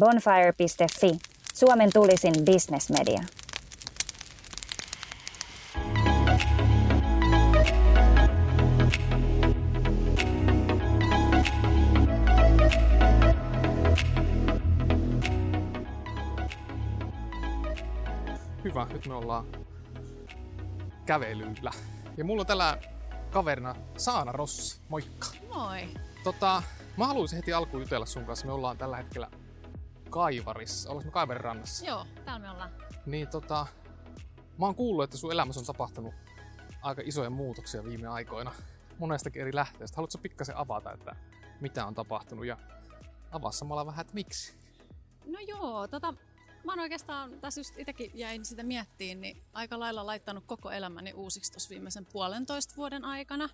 Bonfire.fi, Suomen tulisin bisnesmedia. Hyvä, nyt me ollaan kävelyllä. Ja mulla on tällä kaverina Saana Rossi. Moikka. Moi. Tota, mä haluaisin heti alkuun jutella sun kanssa. Me ollaan tällä hetkellä Kaivarissa. Ollaanko me Kaivarin rannassa? Joo, täällä me ollaan. Niin tota, mä oon kuullut, että sun elämässä on tapahtunut aika isoja muutoksia viime aikoina. Monestakin eri lähteestä. Haluatko pikkasen avata, että mitä on tapahtunut ja avaa samalla vähän, että miksi? No joo, tota, mä oon oikeastaan, tässä just itsekin jäin sitä miettiin, niin aika lailla laittanut koko elämäni uusiksi tuossa viimeisen puolentoista vuoden aikana.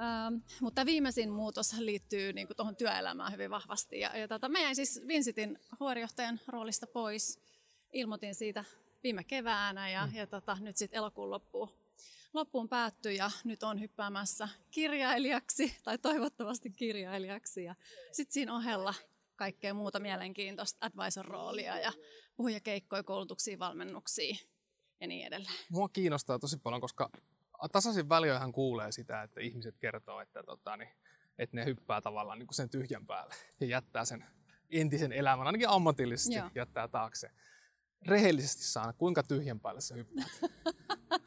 Ähm, mutta viimeisin muutos liittyy niin tuohon työelämään hyvin vahvasti. Ja, ja tota, mä jäin siis Vinsitin huorijohtajan roolista pois. Ilmoitin siitä viime keväänä ja, mm. ja tota, nyt sitten elokuun loppuun, loppuun päättyi ja nyt on hyppäämässä kirjailijaksi tai toivottavasti kirjailijaksi. Ja sitten siinä ohella kaikkea muuta mielenkiintoista advisor-roolia ja puhujakeikkoja, koulutuksia, valmennuksia ja niin edelleen. Mua kiinnostaa tosi paljon, koska tasaisin välioihan kuulee sitä, että ihmiset kertoo, että, tota, niin, että ne hyppää tavallaan niin kuin sen tyhjän päälle ja jättää sen entisen elämän, ainakin ammatillisesti Joo. jättää taakse. Rehellisesti saana, kuinka tyhjän päälle sä hyppäät?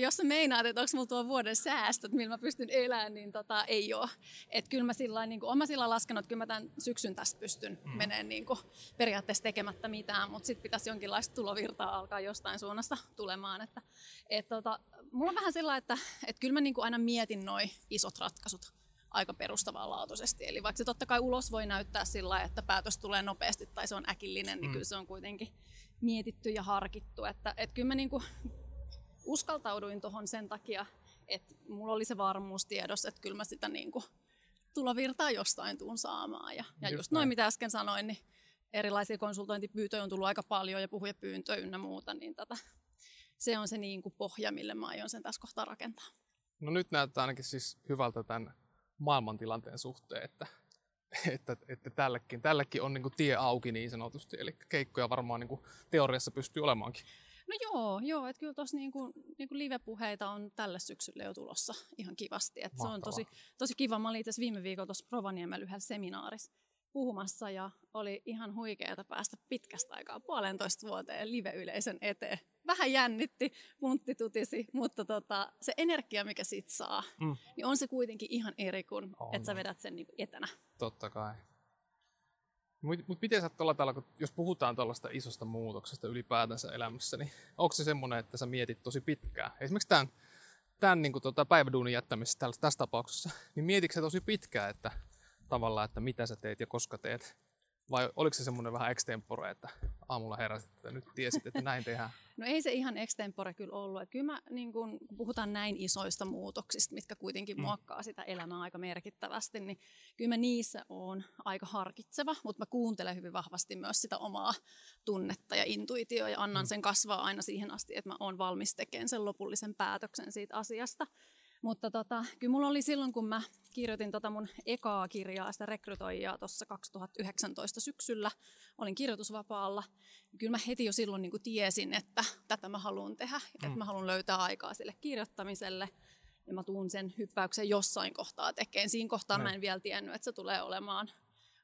Jos sä meinaat, että onko mulla tuo vuoden säästöt, millä mä pystyn elämään, niin tota, ei ole. Et kyllä mä sillä niin kuin, sillä laskenut, että kyllä mä tämän syksyn tästä pystyn mm. meneen niin kuin, periaatteessa tekemättä mitään, mutta sitten pitäisi jonkinlaista tulovirtaa alkaa jostain suunnasta tulemaan. Että, et, tota, mulla on vähän sillä että, että kyllä mä niin kuin aina mietin noin isot ratkaisut aika perustavanlaatuisesti. Eli vaikka se totta kai ulos voi näyttää sillä että päätös tulee nopeasti tai se on äkillinen, niin mm. kyllä se on kuitenkin mietitty ja harkittu. Että, että kyllä mä niin kuin uskaltauduin tuohon sen takia, että mulla oli se varmuus tiedossa, että kyllä mä sitä niin kuin tulovirtaa jostain tuun saamaan. Ja, ja just, just noin, mitä äsken sanoin, niin erilaisia konsultointipyyntöjä on tullut aika paljon ja puhujapyyntöjä ynnä muuta, niin tätä, se on se niin kuin pohja, mille mä aion sen tässä kohtaa rakentaa. No nyt näyttää ainakin siis hyvältä tämän maailmantilanteen suhteen, että, että, että tällekin, tällekin on niin kuin tie auki niin sanotusti, eli keikkoja varmaan niin kuin teoriassa pystyy olemaankin. No joo, joo että kyllä tuossa niinku, niinku live-puheita on tälle syksylle jo tulossa ihan kivasti. Et se on tosi, tosi kiva. Mä olin itse viime viikolla tuossa Rovaniemellä yhdessä seminaarissa puhumassa ja oli ihan huikeaa päästä pitkästä aikaa puolentoista vuoteen live-yleisön eteen. Vähän jännitti, puntti tutisi, mutta tota, se energia, mikä sit saa, mm. niin on se kuitenkin ihan eri kuin, että sä vedät sen niinku etänä. Totta kai. Mutta mut miten sä tuolla tavalla, jos puhutaan tuollaista isosta muutoksesta ylipäätänsä elämässä, niin onko se semmoinen, että sä mietit tosi pitkään? Esimerkiksi tämän, tämän niin tota, päiväduunin jättämisessä tässä tapauksessa, niin mietitkö sä tosi pitkään, että tavallaan, että mitä sä teet ja koska teet? Vai oliko se semmoinen vähän extempore, että aamulla heräsit, että nyt tiesit, että näin tehdään? No ei se ihan extempore kyllä ollut. Että kyllä mä, niin kun, kun puhutaan näin isoista muutoksista, mitkä kuitenkin mm. muokkaa sitä elämää aika merkittävästi, niin kyllä mä niissä on aika harkitseva, mutta mä kuuntelen hyvin vahvasti myös sitä omaa tunnetta ja intuitio ja annan mm. sen kasvaa aina siihen asti, että mä oon valmis tekemään sen lopullisen päätöksen siitä asiasta. Mutta tota, kyllä mulla oli silloin, kun mä kirjoitin tota mun ekaa kirjaa, sitä rekrytoijaa tuossa 2019 syksyllä, olin kirjoitusvapaalla. Kyllä mä heti jo silloin niin tiesin, että tätä mä haluan tehdä, mm. että mä haluan löytää aikaa sille kirjoittamiselle. Ja mä tuun sen hyppäyksen jossain kohtaa tekemään. Siinä kohtaa no. mä en vielä tiennyt, että se tulee olemaan,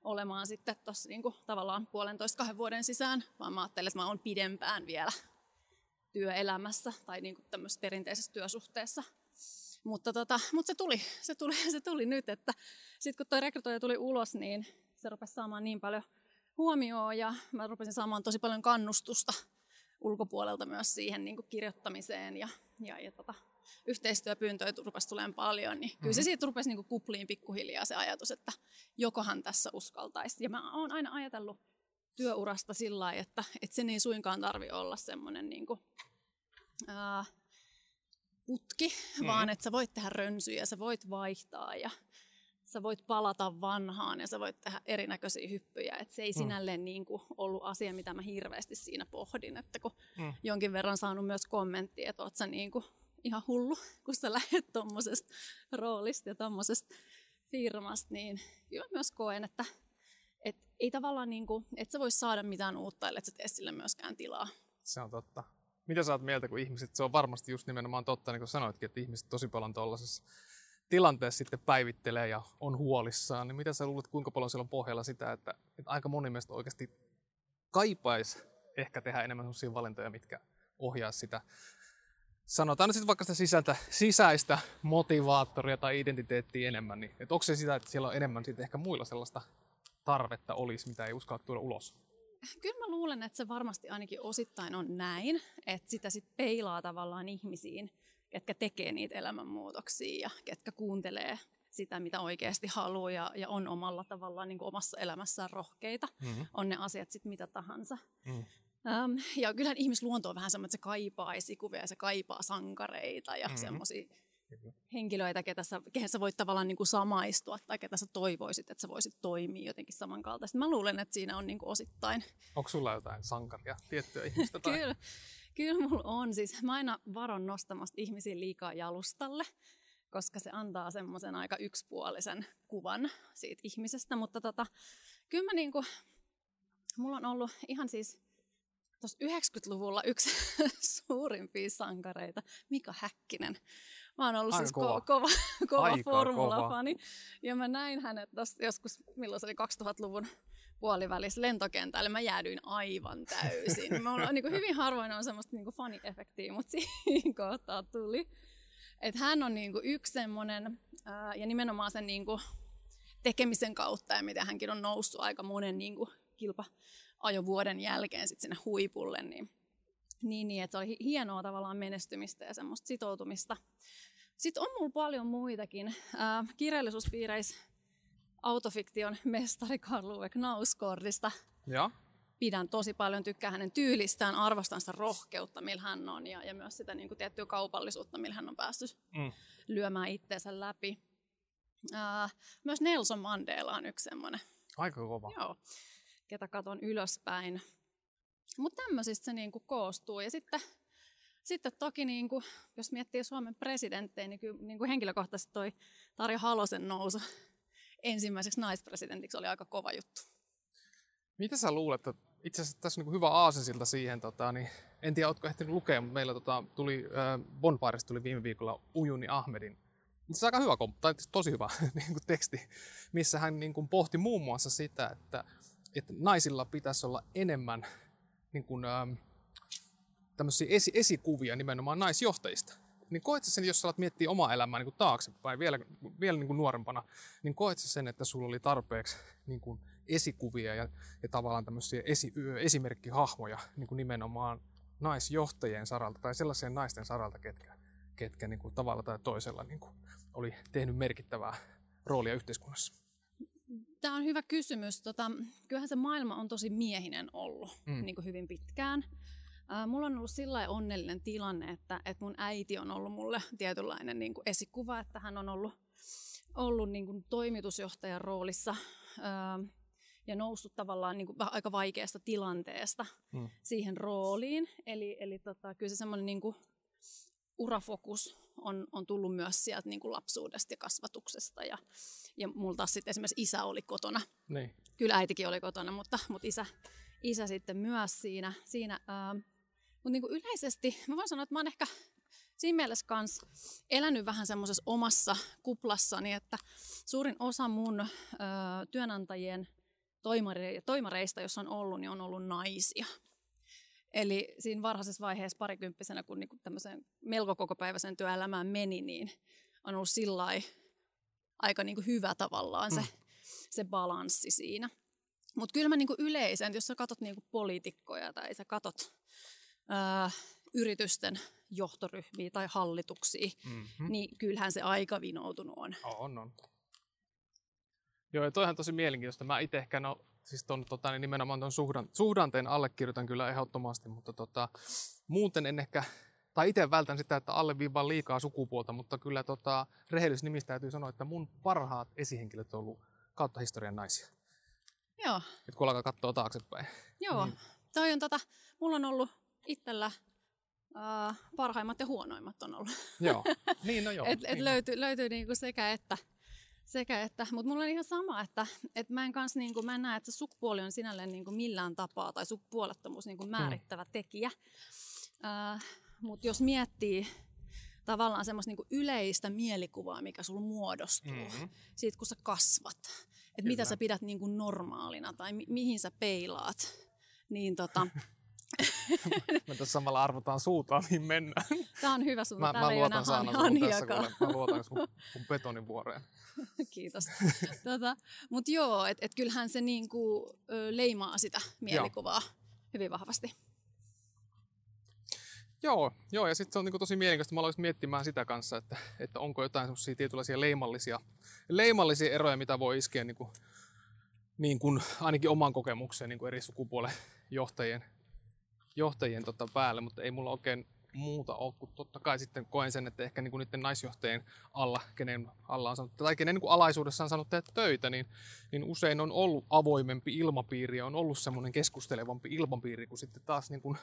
olemaan sitten tuossa niin tavallaan puolentoista kahden vuoden sisään, vaan mä ajattelin, että mä oon pidempään vielä työelämässä tai niin tämmöisessä perinteisessä työsuhteessa mutta, tota, mutta se, tuli, se, tuli, se tuli nyt, että sitten kun tuo rekrytoija tuli ulos, niin se rupesi saamaan niin paljon huomioon ja mä rupesin saamaan tosi paljon kannustusta ulkopuolelta myös siihen niin kuin kirjoittamiseen ja, ja, ja tota, yhteistyöpyyntöjä rupesi tulemaan paljon, niin kyllä se mm-hmm. siitä rupesi niin kuin kupliin pikkuhiljaa se ajatus, että jokohan tässä uskaltaisi. Ja mä oon aina ajatellut työurasta sillä lailla, että, että sen ei suinkaan tarvi olla semmoinen niin kuin, ää, putki, mm. vaan että sä voit tehdä rönsyjä, sä voit vaihtaa ja sä voit palata vanhaan ja sä voit tehdä erinäköisiä hyppyjä. Et se ei mm. sinälleen niin kuin ollut asia, mitä mä hirveästi siinä pohdin. Että kun mm. jonkin verran saanut myös kommenttia, että oot sä niin kuin ihan hullu, kun sä lähdet tuommoisesta roolista ja tuommoisesta firmasta, niin kyllä myös koen, että et ei tavallaan niinku, et sä vois saada mitään uutta, ellei sä tee sille myöskään tilaa. Se on totta. Mitä sä oot mieltä, kun ihmiset, se on varmasti just nimenomaan totta, niin kuin sanoitkin, että ihmiset tosi paljon tuollaisessa tilanteessa sitten päivittelee ja on huolissaan, niin mitä sä luulet, kuinka paljon siellä on pohjalla sitä, että, että aika moni meistä oikeasti kaipaisi ehkä tehdä enemmän sellaisia valintoja, mitkä ohjaa sitä, sanotaan sitten vaikka sitä sisältä, sisäistä motivaattoria tai identiteettiä enemmän, niin että onko se sitä, että siellä on enemmän sitten ehkä muilla sellaista tarvetta olisi, mitä ei uskalla tuoda ulos? Kyllä mä luulen, että se varmasti ainakin osittain on näin, että sitä sitten peilaa tavallaan ihmisiin, ketkä tekee niitä elämänmuutoksia ja ketkä kuuntelee sitä, mitä oikeasti haluaa ja, ja on omalla tavallaan niin kuin omassa elämässään rohkeita. Mm-hmm. On ne asiat sitten mitä tahansa. Mm. Um, ja kyllähän ihmisluonto on vähän semmoinen, että se kaipaa esikuvia ja se kaipaa sankareita ja mm-hmm. semmoisia henkilöitä, ketä sä, kehen sä voit tavallaan niin kuin samaistua tai ketä sä toivoisit, että sä voisit toimia jotenkin samankaltaisesti. Mä luulen, että siinä on niin kuin osittain. Onko sulla jotain sankaria tiettyä ihmistä? Tai? kyllä, kyllä mulla on. Siis mä aina varon nostamasta ihmisiä liikaa jalustalle, koska se antaa semmoisen aika yksipuolisen kuvan siitä ihmisestä. Mutta tota, kyllä mä niin kuin, mulla on ollut ihan siis tuossa 90-luvulla yksi suurimpia sankareita, Mika Häkkinen. Mä oon ollut Aika siis kova, kova, kova formulafani. Ja mä näin hänet tossa joskus, milloin se oli 2000-luvun puolivälissä lentokentällä. Mä jäädyin aivan täysin. Mä olen, niin kuin hyvin harvoin on semmoista niin kuin fani-efektiä, mutta siinä kohtaa tuli. Et hän on niin kuin yksi semmoinen, ja nimenomaan sen niin kuin tekemisen kautta ja miten hänkin on noussut aika monen niin kuin kilpa ajovuoden jälkeen sit sinne huipulle, niin, niin, niin että se oli hienoa tavallaan menestymistä ja semmoista sitoutumista. Sitten on mulla paljon muitakin. Äh, kirjallisuuspiireissä autofiktion mestari Karl Uwe Knauskordista. Ja. Pidän tosi paljon, tykkään hänen tyylistään, arvostan sitä rohkeutta, millä hän on, ja, ja myös sitä niin kuin, tiettyä kaupallisuutta, millä hän on päässyt mm. lyömään itteensä läpi. Äh, myös Nelson Mandela on yksi semmoinen. Aika kova. Joo ketä katon ylöspäin. Mutta tämmöisistä se niinku koostuu. Ja sitten, sitten toki, niinku, jos miettii Suomen presidenttejä, niin kyllä niinku henkilökohtaisesti toi Tarja Halosen nousu ensimmäiseksi naispresidentiksi oli aika kova juttu. Mitä sä luulet, että itse asiassa tässä on niin hyvä aasesilta siihen, tota, niin en tiedä, oletko ehtinyt lukea, mutta meillä tota, tuli, äh, tuli viime viikolla Ujuni Ahmedin se on aika hyvä, tai tosi hyvä niin kuin teksti, missä hän niin kuin pohti muun muassa sitä, että että naisilla pitäisi olla enemmän niin kuin, ähm, esi- esikuvia nimenomaan naisjohtajista. Niin koet sen, jos alat miettiä omaa elämää niin kuin taaksepäin vielä, vielä niin kuin nuorempana, niin koet sen, että sulla oli tarpeeksi niin kuin esikuvia ja, ja tavallaan tämmöisiä esi- esimerkkihahmoja niin kuin nimenomaan naisjohtajien saralta tai sellaisien naisten saralta, ketkä, ketkä niin kuin tavalla tai toisella niin kuin oli tehnyt merkittävää roolia yhteiskunnassa. Tämä on hyvä kysymys. Tota, kyllähän se maailma on tosi miehinen ollut mm. niin kuin hyvin pitkään. Äh, mulla on ollut sillä onnellinen tilanne, että, että mun äiti on ollut mulle tietynlainen niin kuin esikuva, että hän on ollut, ollut niin kuin toimitusjohtajan roolissa äh, ja noussut tavallaan niin kuin aika vaikeasta tilanteesta mm. siihen rooliin. Eli, eli tota, kyllä se semmoinen niin kuin urafokus on, on tullut myös sieltä niin kuin lapsuudesta ja kasvatuksesta. Ja, ja mulla taas sitten esimerkiksi isä oli kotona. Niin. Kyllä äitikin oli kotona, mutta, mutta isä, isä sitten myös siinä. siinä ää, mutta niin kuin yleisesti mä voin sanoa, että mä oon ehkä siinä mielessä kans elänyt vähän semmoisessa omassa kuplassani, että suurin osa mun ö, työnantajien toimare, toimareista, jos on ollut, niin on ollut naisia. Eli siinä varhaisessa vaiheessa parikymppisenä, kun niinku tämmöiseen melko kokopäiväiseen työelämään meni, niin on ollut sillä aika niinku hyvä tavallaan se, mm. se balanssi siinä. Mutta kyllä mä niinku yleisen, jos sä katot niinku poliitikkoja tai sä katot ää, yritysten johtoryhmiä tai hallituksia, mm-hmm. niin kyllähän se aika vinoutunut on. On, on. Joo, ja toihan tosi mielenkiintoista. Mä itse ehkä no, siis ton, tota, niin nimenomaan tuon suhdan, suhdanteen allekirjoitan kyllä ehdottomasti, mutta tota, muuten en ehkä, tai itse vältän sitä, että alleviivaan liikaa sukupuolta, mutta kyllä tota, rehellisnimistä täytyy sanoa, että mun parhaat esihenkilöt on ollut kautta historian naisia. Joo. Et kun alkaa katsoa taaksepäin. Joo, niin. toi on tota, mulla on ollut itsellä uh, parhaimmat ja huonoimmat on ollut. Joo, niin no joo. et, et niin löytyy, löytyy niinku sekä että sekä että, mutta mulla on ihan sama, että, että mä en kans niinku, mä en näe, että se sukupuoli on sinälleen niinku millään tapaa tai sukupuolettomuus niinku määrittävä mm. tekijä. Äh, mutta jos miettii tavallaan semmoista niinku yleistä mielikuvaa, mikä sulla muodostuu mm-hmm. siitä, kun sä kasvat, että mitä sä pidät niinku normaalina tai mi- mihin sä peilaat, niin tota, Me tässä samalla arvotaan suutaan, mihin mennään. Tämä on hyvä sun. Mä, mä luotan Saana tässä, kun mä luotan sun, sun betonivuoreen. Kiitos. tota, Mutta joo, että et kyllähän se niinku, ö, leimaa sitä mielikuvaa joo. hyvin vahvasti. Joo, joo ja sitten se on niinku tosi mielenkiintoista. Mä aloin miettimään sitä kanssa, että, että onko jotain tietynlaisia leimallisia, leimallisia eroja, mitä voi iskeä niinku, niin kuin ainakin oman kokemukseen niin kuin eri sukupuolen johtajien johtajien tota päälle, mutta ei mulla oikein muuta ole, kun totta kai sitten koen sen, että ehkä niin niiden naisjohtajien alla, kenen alla on sanottu, tai kenen niin alaisuudessa on sanottu tehdä töitä, niin, niin usein on ollut avoimempi ilmapiiri ja on ollut semmoinen keskustelevampi ilmapiiri kuin sitten taas niin kuin,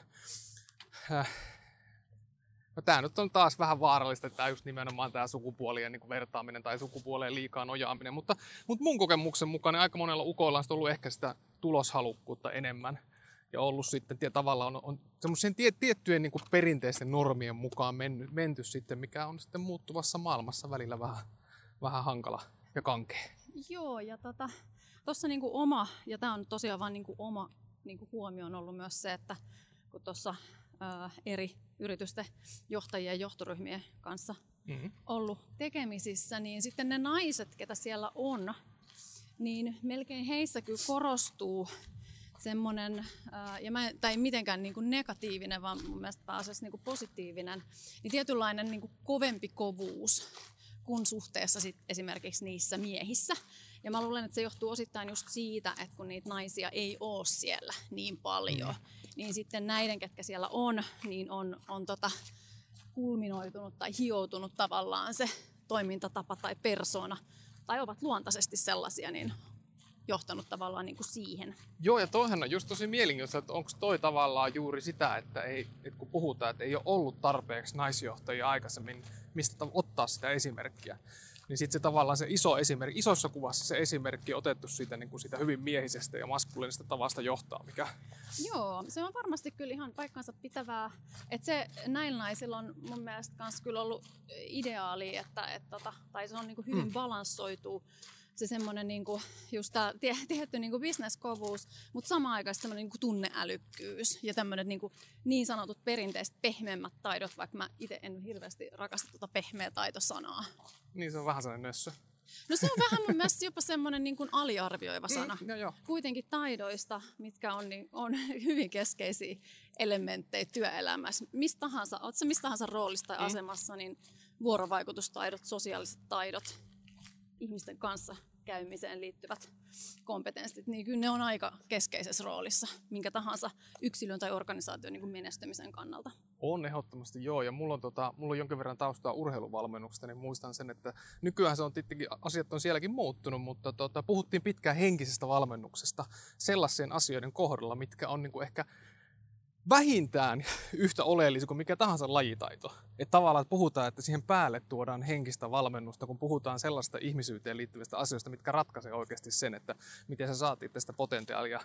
äh, No tämä nyt on taas vähän vaarallista, että tämä just nimenomaan tämä sukupuolien niin vertaaminen tai sukupuoleen liikaa nojaaminen, mutta, mutta mun kokemuksen mukaan niin aika monella ukoilla on ollut ehkä sitä tuloshalukkuutta enemmän ja ollut sitten tie, tavallaan on, on semmoisen tie, tiettyjen niin kuin perinteisten normien mukaan mennyt, menty sitten, mikä on sitten muuttuvassa maailmassa välillä vähän, vähän hankala ja kankea. Joo, ja tuossa tota, niin oma, ja tämä on tosiaan vain niin oma niin kuin huomio on ollut myös se, että kun tuossa eri yritysten johtajien ja johtoryhmien kanssa mm-hmm. ollut tekemisissä, niin sitten ne naiset, ketä siellä on, niin melkein heissä kyllä korostuu semmoinen, ja mä, tai mitenkään niin kuin negatiivinen, vaan mun mielestä pääasiassa niin kuin positiivinen, niin tietynlainen niin kuin kovempi kovuus kuin suhteessa sit esimerkiksi niissä miehissä. Ja mä luulen, että se johtuu osittain just siitä, että kun niitä naisia ei ole siellä niin paljon, mm. niin sitten näiden, ketkä siellä on, niin on, on tota kulminoitunut tai hioutunut tavallaan se toimintatapa tai persona, tai ovat luontaisesti sellaisia, niin johtanut tavallaan niin kuin siihen. Joo, ja toihan on just tosi mielenkiintoista, että onko toi tavallaan juuri sitä, että, ei, että kun puhutaan, että ei ole ollut tarpeeksi naisjohtajia aikaisemmin, mistä ottaa sitä esimerkkiä, niin sitten se tavallaan se iso esimerkki, isossa kuvassa se esimerkki on otettu siitä, niin kuin siitä hyvin miehisestä ja maskuliinisesta tavasta johtaa, mikä... Joo, se on varmasti kyllä ihan paikkansa pitävää. Että se näillä naisilla on mun mielestä myös kyllä ollut ideaali, että, että, tota, tai se on niin kuin hyvin mm. balanssoitu se semmoinen niinku, just tää tietty niinku bisneskovuus, mutta samaan aikaan semmoinen niinku tunneälykkyys ja tämmöinen niinku, niin sanotut perinteiset pehmeämmät taidot, vaikka mä itse en hirveästi rakasta tuota pehmeä taitosanaa. Niin se on vähän sellainen nössö. No se on vähän mun mielestä jopa semmoinen niin kuin aliarvioiva sana. Mm, no joo. Kuitenkin taidoista, mitkä on, niin, on hyvin keskeisiä elementtejä työelämässä. Mistä tahansa, oot se mistä tahansa roolista tai mm. asemassa, niin vuorovaikutustaidot, sosiaaliset taidot, ihmisten kanssa käymiseen liittyvät kompetenssit, niin kyllä ne on aika keskeisessä roolissa minkä tahansa yksilön tai organisaation niin kuin menestymisen kannalta. On ehdottomasti joo, ja mulla on, tota, mulla on jonkin verran taustaa urheiluvalmennuksesta, niin muistan sen, että nykyään se on tietenkin, asiat on sielläkin muuttunut, mutta tota, puhuttiin pitkään henkisestä valmennuksesta sellaisien asioiden kohdalla, mitkä on niin kuin ehkä vähintään yhtä oleellisia kuin mikä tahansa lajitaito. Että tavallaan että puhutaan, että siihen päälle tuodaan henkistä valmennusta, kun puhutaan sellaista ihmisyyteen liittyvistä asioista, mitkä ratkaisee oikeasti sen, että miten sä saat tästä potentiaalia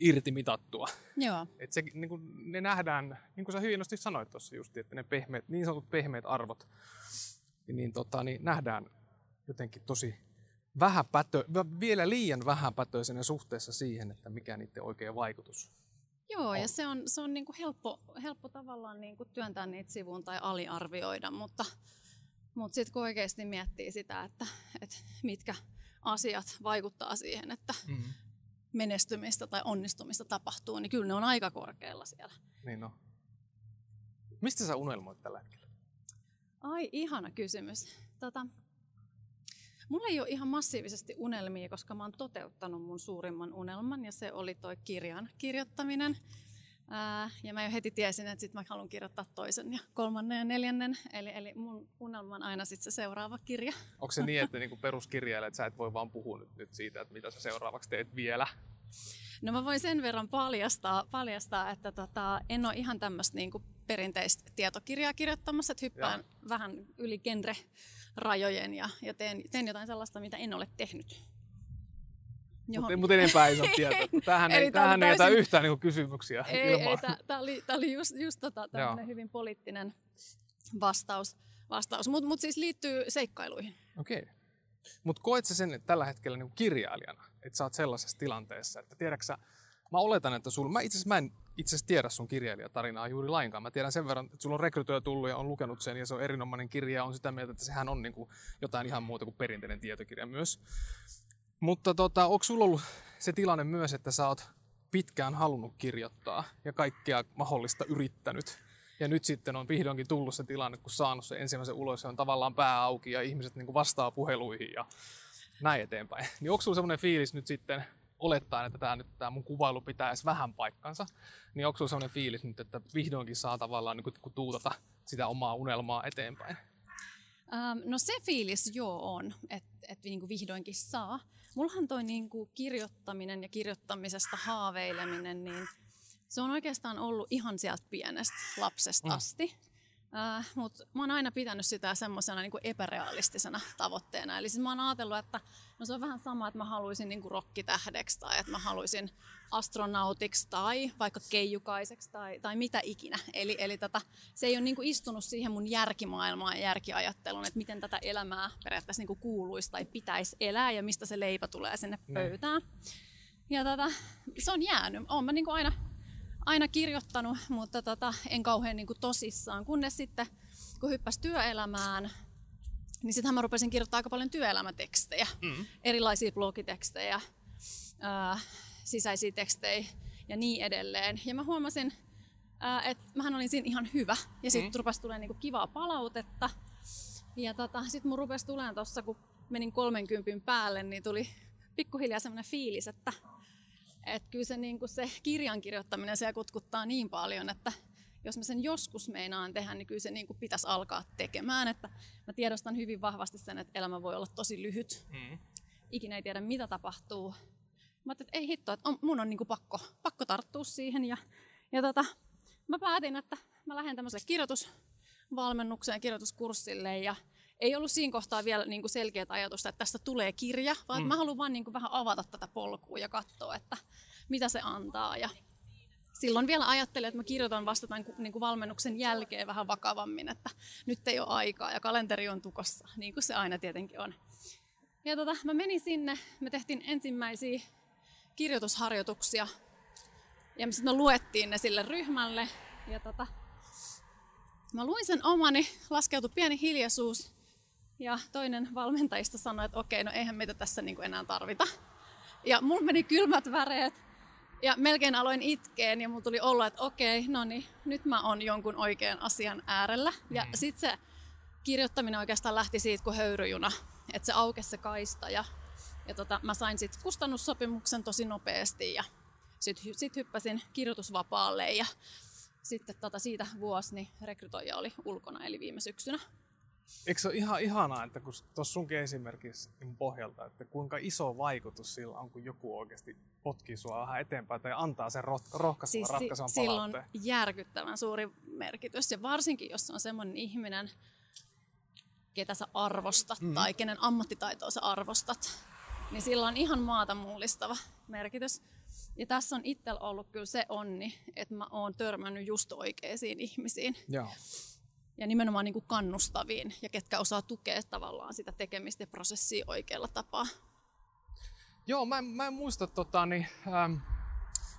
irti mitattua. Joo. Et se, niin kuin, ne nähdään, niin kuin sä hienosti sanoit tuossa just, että ne pehmeät, niin sanotut pehmeät arvot, niin, tota, niin nähdään jotenkin tosi vähäpätö, vielä liian vähäpätöisenä suhteessa siihen, että mikä niiden oikea vaikutus Joo, on. ja se on, se on niin kuin helppo, helppo tavallaan niin kuin työntää niitä sivuun tai aliarvioida, mutta, mutta sitten kun oikeasti miettii sitä, että, että mitkä asiat vaikuttaa siihen, että mm-hmm. menestymistä tai onnistumista tapahtuu, niin kyllä ne on aika korkealla siellä. Niin on. Mistä sä unelmoit tällä hetkellä? Ai, ihana kysymys. Tota, Mulla ei ole ihan massiivisesti unelmia, koska mä oon toteuttanut mun suurimman unelman ja se oli toi kirjan kirjoittaminen. Ää, ja mä jo heti tiesin, että sit mä haluan kirjoittaa toisen ja kolmannen ja neljännen. Eli, eli mun unelma on aina sit se seuraava kirja. Onko se niin, että niinku peruskirjailijat sä et voi vaan puhua nyt, nyt siitä, että mitä sä seuraavaksi teet vielä? No mä voin sen verran paljastaa, paljastaa että tota, en ole ihan tämmöistä niinku perinteistä tietokirjaa kirjoittamassa, että hyppään ja. vähän yli genre rajojen ja, ja teen, teen jotain sellaista, mitä en ole tehnyt. Mutta mut enempää ei saa tietää. Tähän ei, tähän ei jätä yhtään niinku kysymyksiä ei, ilmaan. Ei, tämä oli, tää oli just, just tota, hyvin poliittinen vastaus. vastaus. Mutta mut siis liittyy seikkailuihin. Okei. Okay. Mutta koet sä sen tällä hetkellä niinku kirjailijana, että sä oot sellaisessa tilanteessa, että tiedäksä, mä oletan, että sulla, mä itse asiassa mä en itse asiassa tiedä sun kirjailijatarinaa juuri lainkaan. Mä tiedän sen verran, että sulla on rekrytoija tullut ja on lukenut sen ja se on erinomainen kirja ja on sitä mieltä, että sehän on niin kuin jotain ihan muuta kuin perinteinen tietokirja myös. Mutta tota, onko sulla ollut se tilanne myös, että sä oot pitkään halunnut kirjoittaa ja kaikkea mahdollista yrittänyt? Ja nyt sitten on vihdoinkin tullut se tilanne, kun saanut se ensimmäisen ulos ja on tavallaan pää auki ja ihmiset niin kuin vastaa puheluihin ja näin eteenpäin. Niin onko sulla semmoinen fiilis nyt sitten, olettaen, että tämä, nyt, tämä mun kuvailu pitää edes vähän paikkansa, niin onko sellainen fiilis nyt, että vihdoinkin saa tavallaan niin kuin, tuutata sitä omaa unelmaa eteenpäin? Ähm, no se fiilis joo on, että, että niin kuin vihdoinkin saa. Mullahan toi niin kuin kirjoittaminen ja kirjoittamisesta haaveileminen, niin se on oikeastaan ollut ihan sieltä pienestä lapsesta mm. asti. Äh, Mutta mä oon aina pitänyt sitä semmoisena niin epärealistisena tavoitteena. Eli siis mä oon ajatellut, että no se on vähän sama, että mä haluaisin niin kuin rokkitähdeksi tai että mä haluaisin astronautiksi tai vaikka keijukaiseksi tai, tai mitä ikinä. Eli, eli tätä, se ei ole niin kuin istunut siihen mun järkimaailmaan ja järkiajatteluun, että miten tätä elämää periaatteessa niin kuin kuuluisi tai pitäisi elää ja mistä se leipä tulee sinne niin. pöytään. Ja tätä, se on jäänyt. Oon mä niin kuin aina aina kirjoittanut, mutta tota, en kauhean niin kuin tosissaan. Kunnes sitten, kun hyppäsi työelämään, niin sittenhän mä rupesin kirjoittamaan aika paljon työelämätekstejä, mm. erilaisia blogitekstejä, ää, sisäisiä tekstejä ja niin edelleen. Ja mä huomasin, että mähän olin siinä ihan hyvä. Ja sitten mm. rupesi tulemaan niinku kivaa palautetta. Ja tota, sitten mun rupesi tulemaan tuossa, kun menin 30 päälle, niin tuli pikkuhiljaa semmoinen fiilis, että että kyllä se, niin kuin se kirjan kirjoittaminen se kutkuttaa niin paljon, että jos mä sen joskus meinaan tehdä, niin kyllä se niin kuin pitäisi alkaa tekemään. Että mä tiedostan hyvin vahvasti sen, että elämä voi olla tosi lyhyt. Mm. Ikinä ei tiedä, mitä tapahtuu. Mä ajattelin, että ei hitto, että on, mun on niin kuin pakko, pakko tarttua siihen. Ja, ja tota, mä päätin, että mä lähden tämmöiselle kirjoitusvalmennukseen, kirjoituskurssille ja ei ollut siinä kohtaa vielä niin kuin selkeät ajatusta, että tästä tulee kirja, vaan mm. mä haluan vaan niin kuin vähän avata tätä polkua ja katsoa, että mitä se antaa. Ja silloin vielä ajattelin, että mä kirjoitan vasta tämän niin kuin valmennuksen jälkeen vähän vakavammin, että nyt ei ole aikaa ja kalenteri on tukossa, niin kuin se aina tietenkin on. Ja tota, mä menin sinne, me tehtiin ensimmäisiä kirjoitusharjoituksia ja me sitten luettiin ne sille ryhmälle. Ja tota, mä luin sen omani, laskeutui pieni hiljaisuus ja toinen valmentajista sanoi, että okei, no eihän meitä tässä niin kuin enää tarvita. Ja mulla meni kylmät väreet ja melkein aloin itkeen ja mulla tuli olla, että okei, no niin, nyt mä oon jonkun oikean asian äärellä. Ja mm. sitten se kirjoittaminen oikeastaan lähti siitä kuin höyryjuna, että se aukesi se kaista ja, ja tota, mä sain sitten kustannussopimuksen tosi nopeasti ja sitten sit hyppäsin kirjoitusvapaalle ja sitten tota, siitä vuosi niin rekrytoija oli ulkona eli viime syksynä. Eikö se ole ihan ihanaa, että kun tuossa sunkin esimerkiksi niin pohjalta, että kuinka iso vaikutus sillä on, kun joku oikeasti potkii sua vähän eteenpäin tai antaa sen rohkaisevan siis ratkaisevan si- Sillä on järkyttävän suuri merkitys ja varsinkin, jos on semmoinen ihminen, ketä sä arvostat mm. tai kenen ammattitaitoa sä arvostat, niin sillä on ihan maata mullistava merkitys. Ja tässä on itsellä ollut kyllä se onni, että mä oon törmännyt just oikeisiin ihmisiin. Joo ja nimenomaan niin kuin kannustaviin ja ketkä osaa tukea tavallaan sitä tekemistä ja prosessia oikealla tapaa. Joo, mä en, mä en muista, tota, niin, ähm,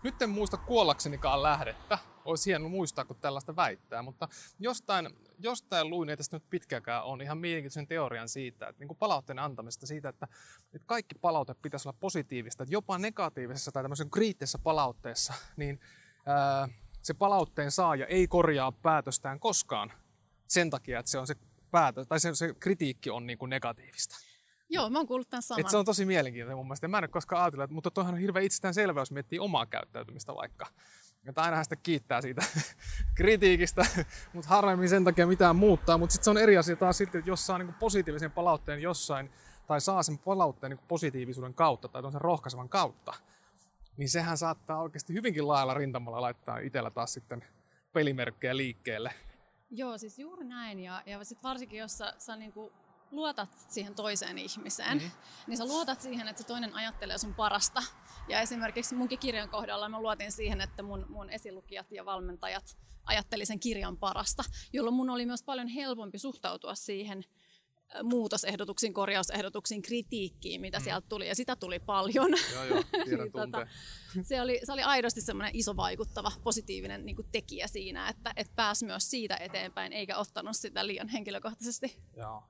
nyt en muista kuollaksenikaan lähdettä. Olisi hieno muistaa, kun tällaista väittää, mutta jostain, jostain luin, ei tästä nyt pitkäkään on ihan mielenkiintoisen teorian siitä, että niin kuin palautteen antamista siitä, että, että kaikki palaute pitäisi olla positiivista, että jopa negatiivisessa tai tämmöisen kriittisessä palautteessa, niin ää, se palautteen saaja ei korjaa päätöstään koskaan, sen takia, että se on se päätö, tai se, se kritiikki on niin kuin negatiivista. Joo, mä oon kuullut tämän saman. Et se on tosi mielenkiintoinen mun mielestä. Mä en ole koskaan ajatellut, mutta toihan on hirveän selvä, jos miettii omaa käyttäytymistä vaikka. Että aina sitä kiittää siitä kritiikistä, mutta harvemmin sen takia mitään muuttaa. Mutta sitten se on eri asia taas sitten, että jos saa niin positiivisen palautteen jossain, tai saa sen palautteen niin positiivisuuden kautta, tai sen rohkaisevan kautta, niin sehän saattaa oikeasti hyvinkin laajalla rintamalla laittaa itsellä taas sitten pelimerkkejä liikkeelle. Joo, siis juuri näin. Ja, ja sit varsinkin, jos sä, sä niinku luotat siihen toiseen ihmiseen, mm-hmm. niin sä luotat siihen, että se toinen ajattelee sun parasta. Ja esimerkiksi munkin kirjan kohdalla mä luotin siihen, että mun, mun esilukijat ja valmentajat ajatteli sen kirjan parasta, jolloin mun oli myös paljon helpompi suhtautua siihen muutosehdotuksiin, korjausehdotuksiin, kritiikkiin, mitä mm. sieltä tuli, ja sitä tuli paljon. Joo, joo, niin, tota, se, oli, se oli aidosti semmoinen iso vaikuttava, positiivinen niin kuin tekijä siinä, että et pääsi myös siitä eteenpäin, eikä ottanut sitä liian henkilökohtaisesti. Joo.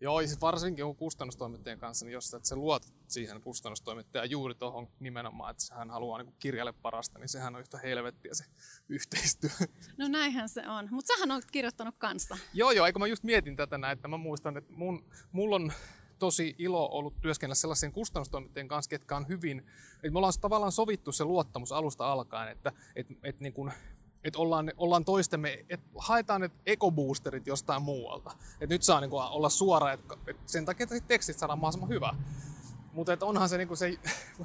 Joo, siis varsinkin kun kustannustoimittajan kanssa, niin jos että se luot siihen kustannustoimittajaan juuri tuohon nimenomaan, että hän haluaa niin kirjalle parasta, niin sehän on yhtä helvettiä se yhteistyö. No näinhän se on, mutta sähän olet kirjoittanut kanssa. joo, joo, eikö mä just mietin tätä näin, että mä muistan, että mun, mulla on tosi ilo ollut työskennellä sellaisen kustannustoimittajien kanssa, ketkä on hyvin, että me ollaan tavallaan sovittu se luottamus alusta alkaen, että että että niin kuin, että ollaan, ollaan toistemme, että haetaan ne ekoboosterit jostain muualta. Että nyt saa niinku olla suora, että et sen takia, että tekstit saadaan mahdollisimman hyvä. Mutta onhan se, niinku se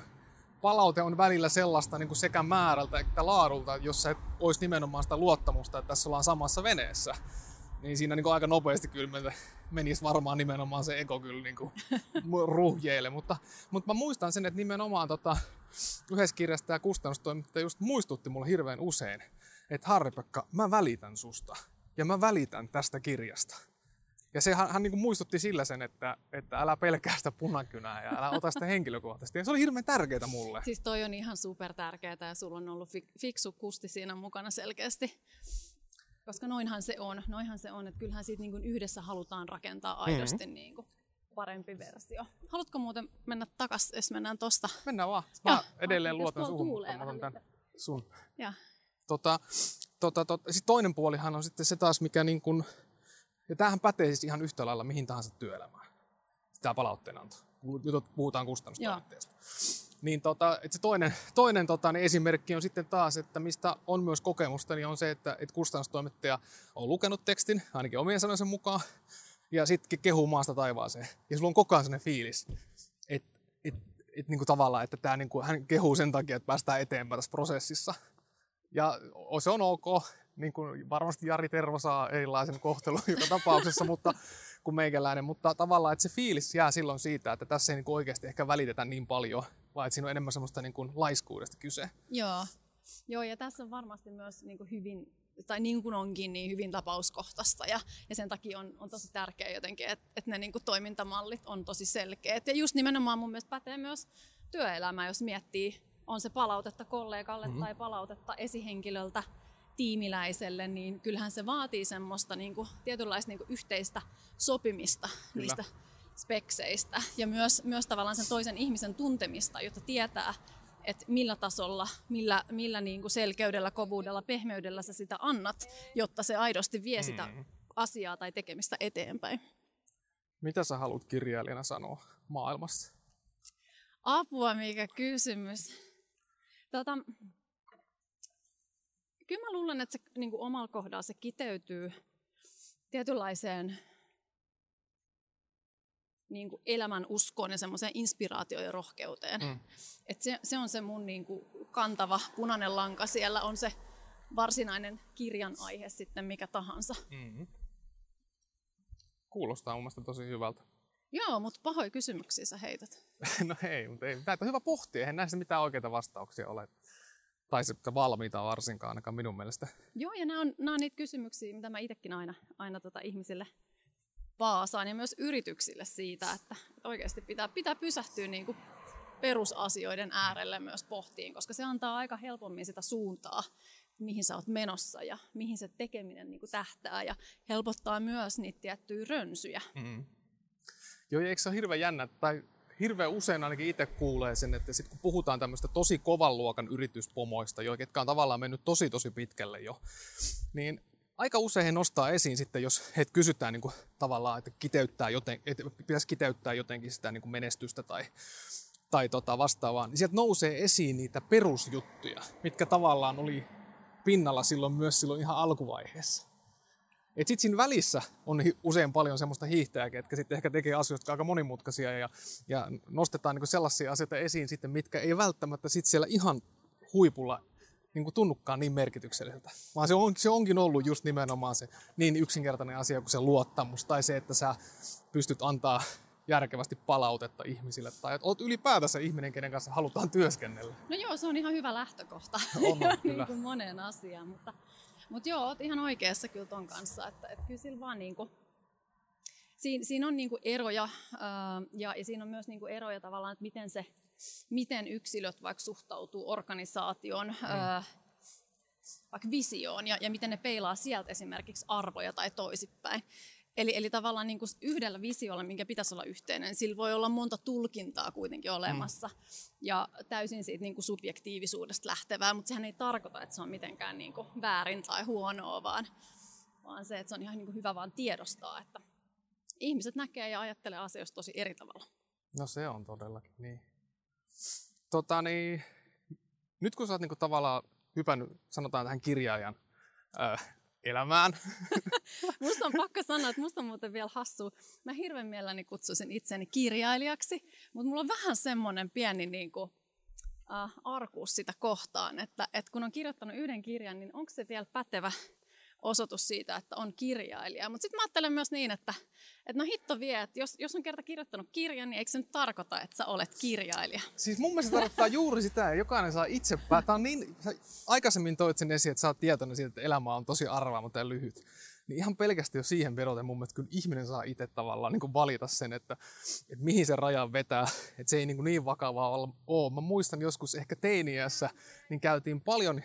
palaute on välillä sellaista niinku sekä määrältä että laadulta, jos et olisi nimenomaan sitä luottamusta, että tässä ollaan samassa veneessä. Niin siinä niinku aika nopeasti kyllä menisi varmaan nimenomaan se eko kyllä niinku ruhjeille. Mutta, mutta mä muistan sen, että nimenomaan tota, yhdessä kirjassa tämä kustannustoimittaja just muistutti mulle hirveän usein, että Harri-Pekka, mä välitän susta ja mä välitän tästä kirjasta. Ja se, hän, hän niin kuin muistutti sillä sen, että, että älä pelkää sitä punakynää ja älä ota sitä henkilökohtaisesti. Ja se oli hirveän tärkeää mulle. Siis toi on ihan super tärkeää ja sulla on ollut fiksu kusti siinä mukana selkeästi. Koska noinhan se on, noinhan se on, että kyllähän siitä niin kuin yhdessä halutaan rakentaa aidosti mm-hmm. niin kuin parempi versio. Haluatko muuten mennä takaisin, jos mennään tosta? Mennään vaan. Mä ja, edelleen luotan suhun, mutta mä otan tämän sun. Ja. Tota, tota, tota, sit toinen puolihan on sitten se taas, mikä niin kun, ja tämähän pätee siis ihan yhtä lailla mihin tahansa työelämään. Tämä palautteenanto. Nyt puhutaan kustannustoimitteesta. Niin tota, että se toinen, toinen tota, niin esimerkki on sitten taas, että mistä on myös kokemusta, niin on se, että, että kustannustoimittaja on lukenut tekstin, ainakin omien sanojensa mukaan, ja sitten kehuu maasta taivaaseen. Ja sulla on koko ajan sellainen fiilis, että et, et, niin kuin tavallaan, että tämä, niin kuin, hän kehuu sen takia, että päästään eteenpäin tässä prosessissa. Ja se on ok, niin kuin varmasti Jari Tervo saa erilaisen kohtelun joka tapauksessa, mutta kuin meikäläinen, mutta tavallaan, että se fiilis jää silloin siitä, että tässä ei niin oikeasti ehkä välitetä niin paljon, vaan että siinä on enemmän semmoista niin kuin laiskuudesta kyse. Joo. Joo, ja tässä on varmasti myös niin kuin hyvin, tai niin kuin onkin, niin hyvin tapauskohtaista, ja, ja sen takia on, on tosi tärkeää jotenkin, että, että ne niin kuin toimintamallit on tosi selkeät. Ja just nimenomaan mun mielestä pätee myös työelämä, jos miettii on se palautetta kollegalle mm-hmm. tai palautetta esihenkilöltä tiimiläiselle, niin kyllähän se vaatii semmoista niin kuin, tietynlaista niin kuin yhteistä sopimista Kyllä. niistä spekseistä ja myös, myös tavallaan sen toisen ihmisen tuntemista, jotta tietää, että millä tasolla, millä, millä niin kuin selkeydellä, kovuudella, pehmeydellä sä sitä annat, jotta se aidosti vie sitä mm. asiaa tai tekemistä eteenpäin. Mitä sä haluat kirjailijana sanoa maailmassa? Apua, mikä kysymys. Tota, kyllä mä luulen, että se niin kuin omalla kohdalla se kiteytyy tietynlaiseen niin kuin elämän uskoon ja semmoiseen inspiraatioon ja rohkeuteen. Mm. Et se, se on se mun niin kuin kantava punainen lanka. Siellä on se varsinainen kirjan aihe sitten mikä tahansa. Mm-hmm. Kuulostaa mun mielestä tosi hyvältä. Joo, mutta pahoja kysymyksiä sä heität. no ei, mutta ei. Tämä on hyvä pohtia. Eihän näissä mitään oikeita vastauksia ole. Tai se valmiita varsinkaan ainakaan minun mielestä. Joo, ja nämä on, nämä on niitä kysymyksiä, mitä mä itsekin aina, aina tota ihmisille paasaan ja myös yrityksille siitä, että oikeasti pitää, pitää pysähtyä niin kuin perusasioiden äärelle myös pohtiin, koska se antaa aika helpommin sitä suuntaa, mihin sä oot menossa ja mihin se tekeminen niin kuin tähtää ja helpottaa myös niitä tiettyjä rönsyjä. Mm. Joo, eikö se ole hirveän jännä, tai hirveän usein ainakin itse kuulee sen, että sit kun puhutaan tämmöistä tosi kovan luokan yrityspomoista, jo, ketkä on tavallaan mennyt tosi tosi pitkälle jo, niin aika usein he nostaa esiin sitten, jos heitä kysytään niin kuin, tavallaan, että, kiteyttää joten, että pitäisi kiteyttää jotenkin sitä niin kuin menestystä tai, tai tota vastaavaa, niin sieltä nousee esiin niitä perusjuttuja, mitkä tavallaan oli pinnalla silloin myös silloin ihan alkuvaiheessa. Et sit siinä välissä on usein paljon semmoista hiihtäjää, ketkä sitten ehkä tekee asioita aika monimutkaisia ja, ja nostetaan niin sellaisia asioita esiin sitten, mitkä ei välttämättä sit siellä ihan huipulla niin kuin tunnukaan niin merkitykselliseltä, vaan se, on, se onkin ollut just nimenomaan se niin yksinkertainen asia kuin se luottamus tai se, että sä pystyt antaa järkevästi palautetta ihmisille tai että oot ylipäätänsä ihminen, kenen kanssa halutaan työskennellä. No joo, se on ihan hyvä lähtökohta. On, on, niin kuin moneen asiaan, mutta, mutta joo, oot ihan oikeassa kyllä ton kanssa, että, että kyllä sillä vaan niin kuin, siinä, siinä on niin kuin eroja ää, ja, ja siinä on myös niin kuin eroja tavallaan, että miten, se, miten yksilöt vaikka suhtautuu organisaation ää, vaikka visioon ja, ja miten ne peilaa sieltä esimerkiksi arvoja tai toisipäin. Eli, eli tavallaan niin kuin yhdellä visiolla, minkä pitäisi olla yhteinen, sillä voi olla monta tulkintaa kuitenkin olemassa mm. ja täysin siitä niin kuin subjektiivisuudesta lähtevää, mutta sehän ei tarkoita, että se on mitenkään niin kuin väärin tai huonoa, vaan, vaan se, että se on ihan niin kuin hyvä vaan tiedostaa, että ihmiset näkee ja ajattelee asioista tosi eri tavalla. No se on todellakin niin. Tota niin, nyt kun sä oot niinku tavallaan hypännyt, sanotaan tähän kirjaajan äh, elämään, Musta on pakko sanoa, että musta on muuten vielä hassu. Mä hirveän mielelläni kutsuisin itseni kirjailijaksi, mutta mulla on vähän semmoinen pieni niin kuin, äh, arkuus sitä kohtaan, että, että kun on kirjoittanut yhden kirjan, niin onko se vielä pätevä osoitus siitä, että on kirjailija. Mutta sitten mä ajattelen myös niin, että, että no hitto vie, että jos, jos on kerta kirjoittanut kirjan, niin eikö se nyt tarkoita, että sä olet kirjailija? Siis mun mielestä tarkoittaa juuri sitä, ja jokainen saa itse päättää. Niin, aikaisemmin toit sen esiin, että sä oot tietoinen siitä, että elämä on tosi arvaamaton ja lyhyt. Niin ihan pelkästään jo siihen vedoten mun mielestä kyllä ihminen saa itse tavallaan niin kuin valita sen, että, että mihin se raja vetää. Että se ei niin, kuin niin vakavaa ole. Mä muistan joskus ehkä teiniässä, niin käytiin paljon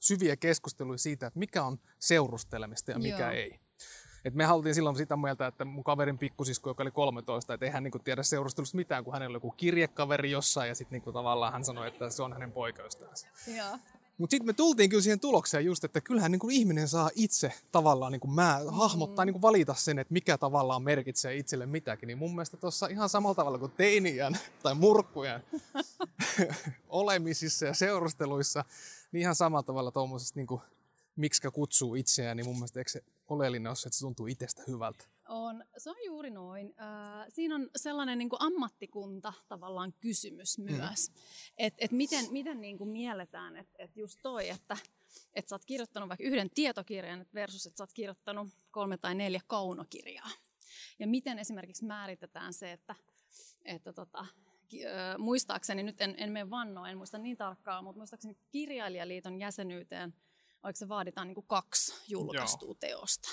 syviä keskusteluja siitä, että mikä on seurustelemista ja mikä Joo. ei. Et me haluttiin silloin sitä mieltä, että mun kaverin pikkusisko, joka oli 13, että ei hän niinku tiedä seurustelusta mitään, kun hänellä oli joku kirjekaveri jossain ja sitten niinku tavallaan hän sanoi, että se on hänen poikaystävänsä. Mutta sitten me tultiin kyllä siihen tulokseen just, että kyllähän niinku ihminen saa itse tavallaan niinku mä, hahmottaa, niinku valita sen, että mikä tavallaan merkitsee itselle mitäkin. Niin mun mielestä tuossa ihan samalla tavalla kuin teiniän tai murkkujen olemisissa ja seurusteluissa, niin ihan samalla tavalla tuommoisesta niinku, miksi kutsuu itseään, niin mun mielestä eikö se oleellinen ole se, että se tuntuu itsestä hyvältä. On, se on juuri noin. Äh, siinä on sellainen niin kuin ammattikunta tavallaan kysymys myös, mm. että et miten, miten niin kuin mielletään, että et just toi, että et sä oot kirjoittanut vaikka yhden tietokirjan versus, että sä oot kirjoittanut kolme tai neljä kaunokirjaa. Ja miten esimerkiksi määritetään se, että, että tota, muistaakseni, nyt en, en mene vannoa, en muista niin tarkkaan, mutta muistaakseni kirjailijaliiton jäsenyyteen, oliko se vaaditaan niin kuin kaksi julkaistua teosta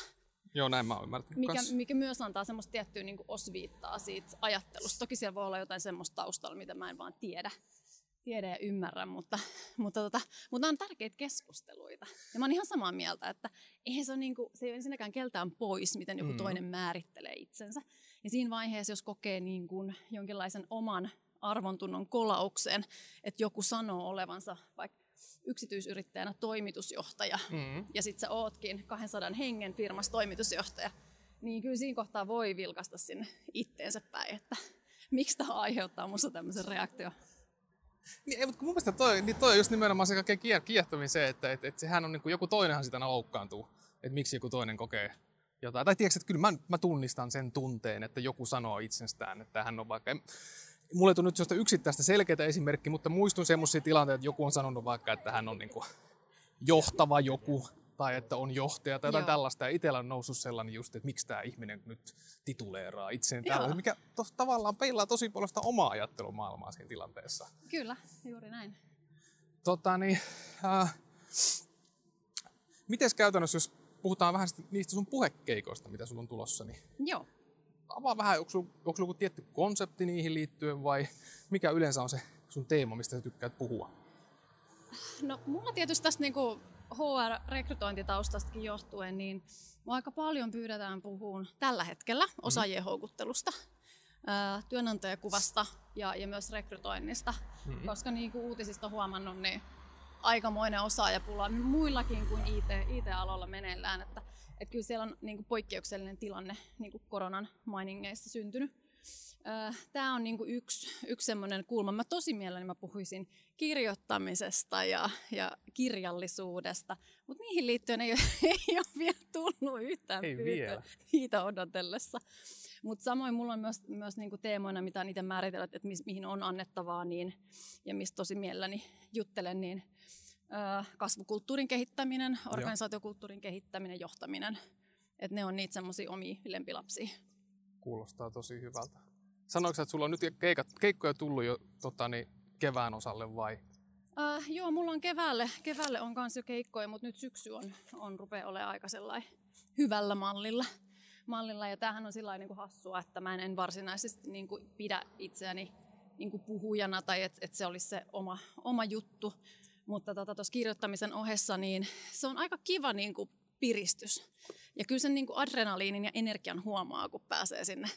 Joo, näin mä oon ymmärtänyt mikä, kanssa. mikä myös antaa semmoista tiettyä niin osviittaa siitä ajattelusta. Toki siellä voi olla jotain semmoista taustalla, mitä mä en vaan tiedä, tiedä ja ymmärrä, mutta, mutta, tota, mutta nämä on tärkeitä keskusteluita. Ja mä oon ihan samaa mieltä, että eihän se, ole niin kuin, se ei ole ensinnäkään keltään pois, miten joku Mm. toinen määrittelee itsensä. Ja siinä vaiheessa, jos kokee niin kuin jonkinlaisen oman arvontunnon kolauksen, että joku sanoo olevansa vaikka yksityisyrittäjänä toimitusjohtaja, Mm. ja sitten sä ootkin 200 hengen firmassa toimitusjohtaja, niin kyllä siinä kohtaa voi vilkasta sinne itteensä päin, että miksi tämä aiheuttaa minussa tämmöisen reaktion. Niin, ei, mutta mun mielestä toi, niin toi on just nimenomaan se kaikkein kie- kiehtovin se, että et, et sehän on niin kuin, joku toinenhan sitä loukkaantuu. Että miksi joku toinen kokee jotain. Tai tiedätkö, että kyllä mä, mä tunnistan sen tunteen, että joku sanoo itsestään, että hän on vaikka... en- Mulle ei tule nyt sellaista yksittäistä selkeää esimerkkiä, mutta muistun semmoisia tilanteita, että joku on sanonut vaikka, että hän on niin kuin johtava joku, tai että on johtaja tai jotain Joo. tällaista. Ja itsellä on noussut sellainen just, että miksi tämä ihminen nyt tituleeraa Joo. tällä, mikä tos, tavallaan peilaa tosi paljon sitä omaa ajattelumaailmaa siinä tilanteessa. Kyllä, juuri näin. Tota niin, äh, miten käytännössä, jos puhutaan vähän niistä sun puhekeikoista, mitä sulla on tulossa, niin Joo. Avaa vähän, onko sulla, onko joku tietty konsepti niihin liittyen vai mikä yleensä on se sun teema, mistä sä tykkäät puhua? No mulla tietysti tästä niinku HR-rekrytointitaustastakin johtuen, niin mua aika paljon pyydetään puhuun tällä hetkellä osaajien houkuttelusta, ää, työnantajakuvasta ja, ja myös rekrytoinnista, Mhm. koska niin kuin uutisista on huomannut, niin aikamoinen osaajapula muillakin kuin IT, IT-aloilla meneillään, että, että kyllä siellä on niin kuin poikkeuksellinen tilanne niin kuin koronan mainingeissa syntynyt. Tämä on niinku yksi, yksi semmoinen kulma. Mä tosi mielelläni mä puhuisin kirjoittamisesta ja, ja kirjallisuudesta, mutta niihin liittyen ei, ole- ei ole vielä tullut yhtään Ei vielä. niitä odotellessa. Mutta samoin mulla on myös, myös niinku teemoina, mitä on itse määritellyt, että mihin on annettavaa niin, ja mistä tosi mielelläni juttelen, niin kasvukulttuurin kehittäminen, organisaatiokulttuurin kehittäminen, johtaminen. Että ne on niitä semmoisia omia lempilapsia. Kuulostaa tosi hyvältä. Sanoitko että sulla on nyt keikat, keikkoja tullut jo tota, niin, kevään osalle vai? Uh, joo, mulla on keväälle, keväälle on kanssa jo keikkoja, mutta nyt syksy on, on rupeaa olemaan aika hyvällä mallilla. mallilla. Ja tämähän on sillä niin hassua, että mä en varsinaisesti niin kuin pidä itseäni niin kuin puhujana tai että et se olisi se oma, oma juttu. Mutta tuossa tota, kirjoittamisen ohessa niin se on aika kiva niin kuin piristys. Ja kyllä sen niin kuin adrenaliinin ja energian huomaa, kun pääsee sinne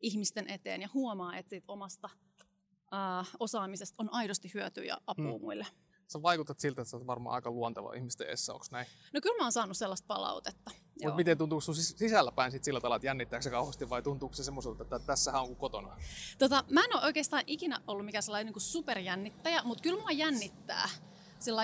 ihmisten eteen ja huomaa, että siitä omasta ää, osaamisesta on aidosti hyötyä ja apua mm. muille. Sä vaikutat siltä, että sä oot varmaan aika luonteva ihmisten edessä, onko näin? No kyllä mä oon saanut sellaista palautetta. Mutta miten tuntuu sun sisällä päin sit sillä tavalla, että jännittääkö se kauheasti vai tuntuuko se semmoiselta, että tässähän on kuin kotona? Tota, mä en ole oikeastaan ikinä ollut mikään sellainen niin superjännittäjä, mutta kyllä mua jännittää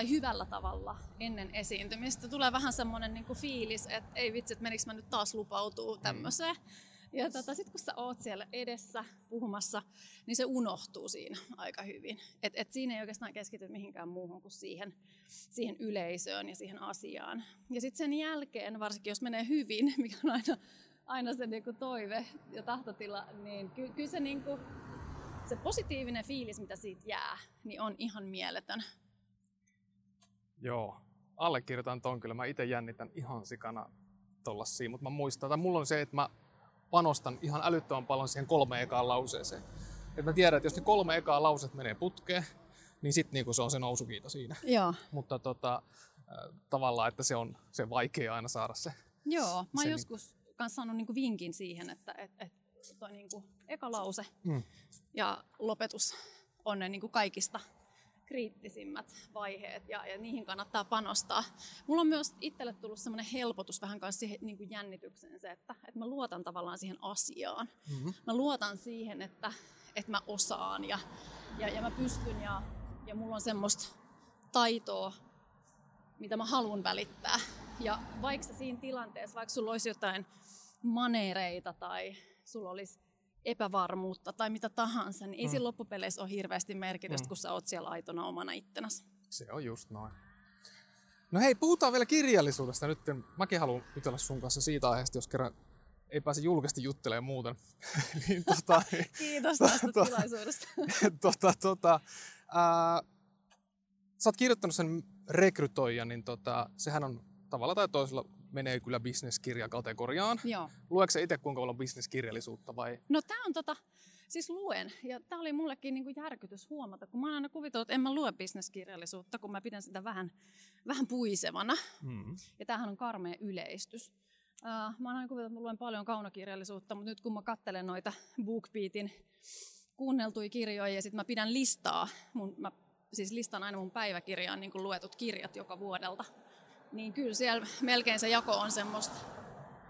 hyvällä tavalla ennen esiintymistä. Tulee vähän semmoinen niin fiilis, että ei vitsi, että menikö mä nyt taas lupautuu mm. tämmöiseen. Mm. Ja tota, sitten kun sä oot siellä edessä puhumassa, niin se unohtuu siinä aika hyvin. Et, et siinä ei oikeastaan keskity mihinkään muuhun kuin siihen, siihen yleisöön ja siihen asiaan. Ja sitten sen jälkeen, varsinkin jos menee hyvin, mikä on aina, aina se niinku toive ja tahtotila, niin ky, kyllä se, niinku, se positiivinen fiilis, mitä siitä jää, niin on ihan mieletön. Joo, allekirjoitan ton kyllä. Mä itse jännitän ihan sikana tollasia, mutta mä muistan, että mulla on se, että mä panostan ihan älyttömän paljon siihen kolme ekaan lauseeseen. Et mä tiedän, että jos ne kolme ekaa lauset menee putkeen, niin sitten niinku se on se nousukiito siinä. Joo. Mutta tota, tavallaan, että se on se vaikea aina saada se. Joo, mä oon se, joskus niin... kanssa saanut niinku vinkin siihen, että et, et toi niinku eka lause mm. ja lopetus on ne niinku kaikista kriittisimmät vaiheet ja, ja niihin kannattaa panostaa. Mulla on myös itselle tullut semmoinen helpotus vähän kanssa siihen niin kuin jännitykseen se, että, että mä luotan tavallaan siihen asiaan. Mm-hmm. Mä luotan siihen, että, että mä osaan ja, ja, ja mä pystyn ja, ja mulla on semmoista taitoa, mitä mä haluan välittää. Ja vaikka siinä tilanteessa, vaikka sulla olisi jotain manereita tai sulla olisi epävarmuutta tai mitä tahansa, niin ei mm. sillä loppupeleissä ole hirveästi merkitystä, mm. kun sä oot siellä aitona omana ittenäsi. Se on just noin. No hei, puhutaan vielä kirjallisuudesta nyt. Mäkin haluan jutella sun kanssa siitä aiheesta, jos kerran ei pääse julkisesti juttelemaan muuten. niin, tota, Kiitos tästä tota, tilaisuudesta. tota, tota, ää, sä oot kirjoittanut sen rekrytoijan, niin tota, sehän on tavalla tai toisella menee kyllä bisneskirjakategoriaan. Joo. Lueeko itse kuinka paljon bisneskirjallisuutta vai? No tämä on tota, siis luen. Ja tämä oli mullekin niinku järkytys huomata, kun mä oon aina kuvitellut, että en mä lue bisneskirjallisuutta, kun mä pidän sitä vähän, vähän puisevana. Mm. Ja tämähän on karmea yleistys. Uh, mä oon aina kuvitellut, että mä luen paljon kaunokirjallisuutta, mutta nyt kun mä katselen noita BookBeatin kuunneltuja kirjoja ja sitten mä pidän listaa, mun, mä siis listan aina mun päiväkirjaan niin luetut kirjat joka vuodelta niin kyllä siellä melkein se jako on semmoista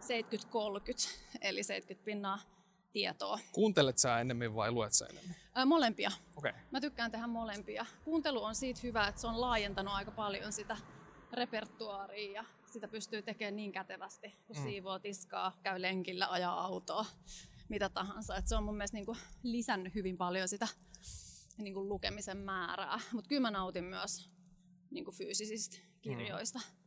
70-30, eli 70 pinnaa tietoa. Kuuntelet sä enemmän vai luet sä enemmän? Ää, molempia. Okay. Mä tykkään tehdä molempia. Kuuntelu on siitä hyvä, että se on laajentanut aika paljon sitä repertuaaria ja sitä pystyy tekemään niin kätevästi, kun mm. siivoo tiskaa, käy lenkillä, ajaa autoa, mitä tahansa. Et se on mun mielestä niinku lisännyt hyvin paljon sitä niinku lukemisen määrää. Mutta kyllä mä nautin myös niinku fyysisistä kirjoista. Mm.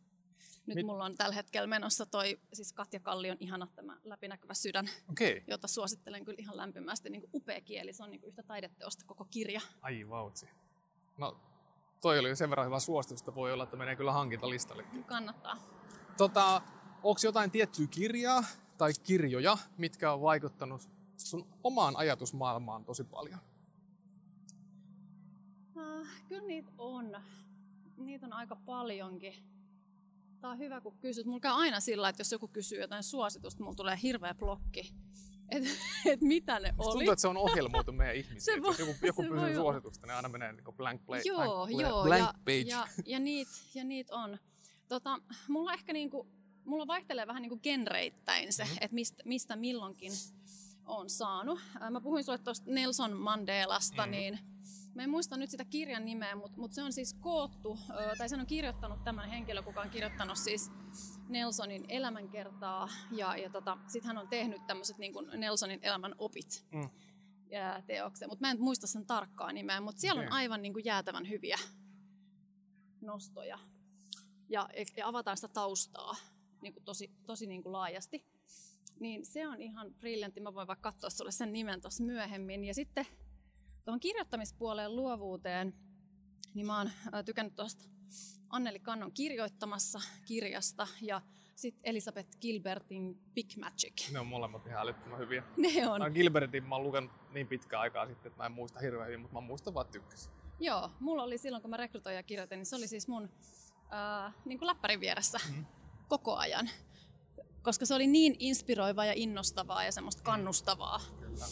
Nyt Mit? mulla on tällä hetkellä menossa toi, siis Katja Kallion ihana tämä läpinäkyvä sydän, okay. jota suosittelen kyllä ihan lämpimästi. Niin kuin upea kieli, se on niin kuin yhtä taideteosta koko kirja. Ai vautsi. No toi oli sen verran hyvä suositus, että voi olla, että menee kyllä hankintalistalle. Kannattaa. Tota, onko jotain tiettyä kirjaa tai kirjoja, mitkä on vaikuttanut sun omaan ajatusmaailmaan tosi paljon? Uh, kyllä niitä on. Niitä on aika paljonkin Tämä on hyvä, kun kysyt. Mulla käy aina sillä, että jos joku kysyy jotain suositusta, mulla tulee hirveä blokki. Että et mitä ne oli. Tuntuu, että se on ohjelmoitu meidän ihmisiä. Voi, joku, joku kysyy suositusta, niin aina menee niin blank, play, joo, blank, joo, blank ja, page. Ja, ja, niitä, ja niitä on. Tota, mulla ehkä niinku, mulla vaihtelee vähän niinku genreittäin se, mm-hmm. että mistä, mistä milloinkin on saanut. Mä puhuin sulle tuosta Nelson Mandelasta, mm-hmm. niin Mä en muista nyt sitä kirjan nimeä, mutta, mutta se on siis koottu, tai sen on kirjoittanut tämän henkilö, kuka on kirjoittanut siis Nelsonin elämänkertaa. Ja, ja tota, sitten hän on tehnyt tämmöiset niin kuin Nelsonin elämän opit mm. ja teoksen. Mutta mä en muista sen tarkkaa nimeä, mutta siellä okay. on aivan niin kuin jäätävän hyviä nostoja ja, ja avataan sitä taustaa niin kuin tosi, tosi niin kuin laajasti. Niin se on ihan briljantti. Mä voin vaikka katsoa sulle sen nimen tuossa myöhemmin. Ja sitten tuohon kirjoittamispuoleen luovuuteen, niin mä oon tykännyt tuosta Anneli Kannon kirjoittamassa kirjasta ja sitten Elisabeth Gilbertin Big Magic. Ne on molemmat ihan älyttömän hyviä. Ne on. Mä Gilbertin mä oon lukenut niin pitkään aikaa sitten, että mä en muista hirveän hyvin, mutta mä muistan vaan tykkäsin. Joo, mulla oli silloin, kun mä rekrytoin ja kirjoitin, niin se oli siis mun äh, niin kuin läppärin vieressä mm. koko ajan. Koska se oli niin inspiroivaa ja innostavaa ja semmoista mm. kannustavaa Kyllä.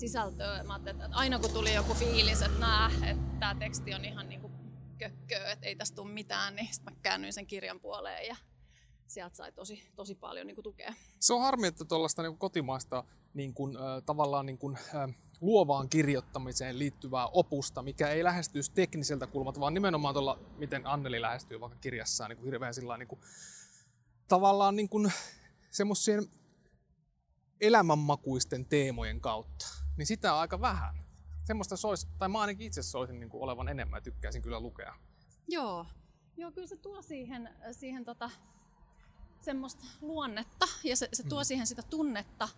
Sisältöä. Mä että aina kun tuli joku fiilis, että nää, että tämä teksti on ihan niin kuin kökköä, että ei tästä tule mitään, niin sitten mä käännyin sen kirjan puoleen ja sieltä sai tosi, tosi paljon niin kuin, tukea. Se on harmi, että tuollaista niin kotimaista niin äh, tavallaan niin kuin, äh, luovaan kirjoittamiseen liittyvää opusta, mikä ei lähestyisi tekniseltä kulmalta, vaan nimenomaan tuolla, miten Anneli lähestyy vaikka kirjassaan niin hirveän sillä niin tavallaan niin kuin, semmoisien elämänmakuisten teemojen kautta. Niin sitä on aika vähän. Semmoista sois, tai mä ainakin itse soisin niin kuin olevan enemmän ja tykkäisin kyllä lukea. Joo, Joo kyllä se tuo siihen, siihen tota, semmoista luonnetta ja se, se tuo mm. siihen sitä tunnetta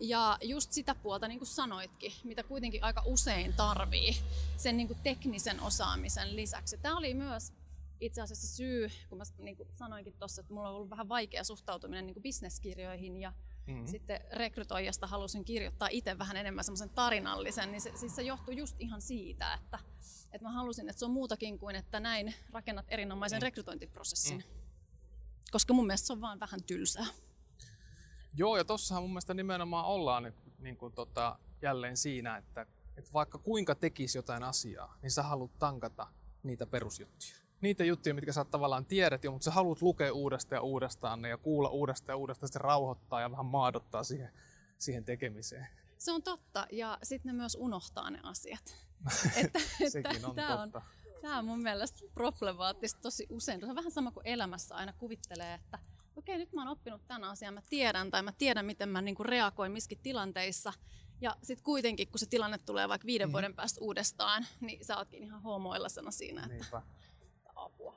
ja just sitä puolta, niin kuin sanoitkin, mitä kuitenkin aika usein tarvii sen niin kuin teknisen osaamisen lisäksi. Tämä oli myös itse asiassa syy, kun mä niin kuin sanoinkin tuossa, että mulla on ollut vähän vaikea suhtautuminen niin kuin bisneskirjoihin ja mm-hmm. sitten rekrytoijasta halusin kirjoittaa itse vähän enemmän semmoisen tarinallisen, niin se, siis se johtui just ihan siitä, että, että mä halusin, että se on muutakin kuin, että näin rakennat erinomaisen mm. rekrytointiprosessin. Mm. Koska mun mielestä se on vaan vähän tylsää. Joo, ja tossahan mun mielestä nimenomaan ollaan nyt niin kuin tota, jälleen siinä, että, että vaikka kuinka tekisi jotain asiaa, niin sä haluat tankata niitä perusjuttuja. Niitä juttuja, mitkä sä tavallaan tiedät jo, mutta sä haluat lukea uudestaan ja uudestaan ne ja kuulla uudestaan ja uudestaan, se rauhoittaa ja vähän maadottaa siihen, siihen tekemiseen. Se on totta, ja sitten ne myös unohtaa ne asiat. että, Sekin on tämä totta. On, tämä on mun mielestä problemaattista tosi usein. Se on vähän sama kuin elämässä aina kuvittelee, että okei, nyt mä oon oppinut tämän asian, mä tiedän tai mä tiedän, miten mä niin kuin reagoin miskin tilanteissa. Ja sitten kuitenkin, kun se tilanne tulee vaikka viiden mm. vuoden päästä uudestaan, niin sä ootkin ihan homoillasena siinä, että Niinpä. apua.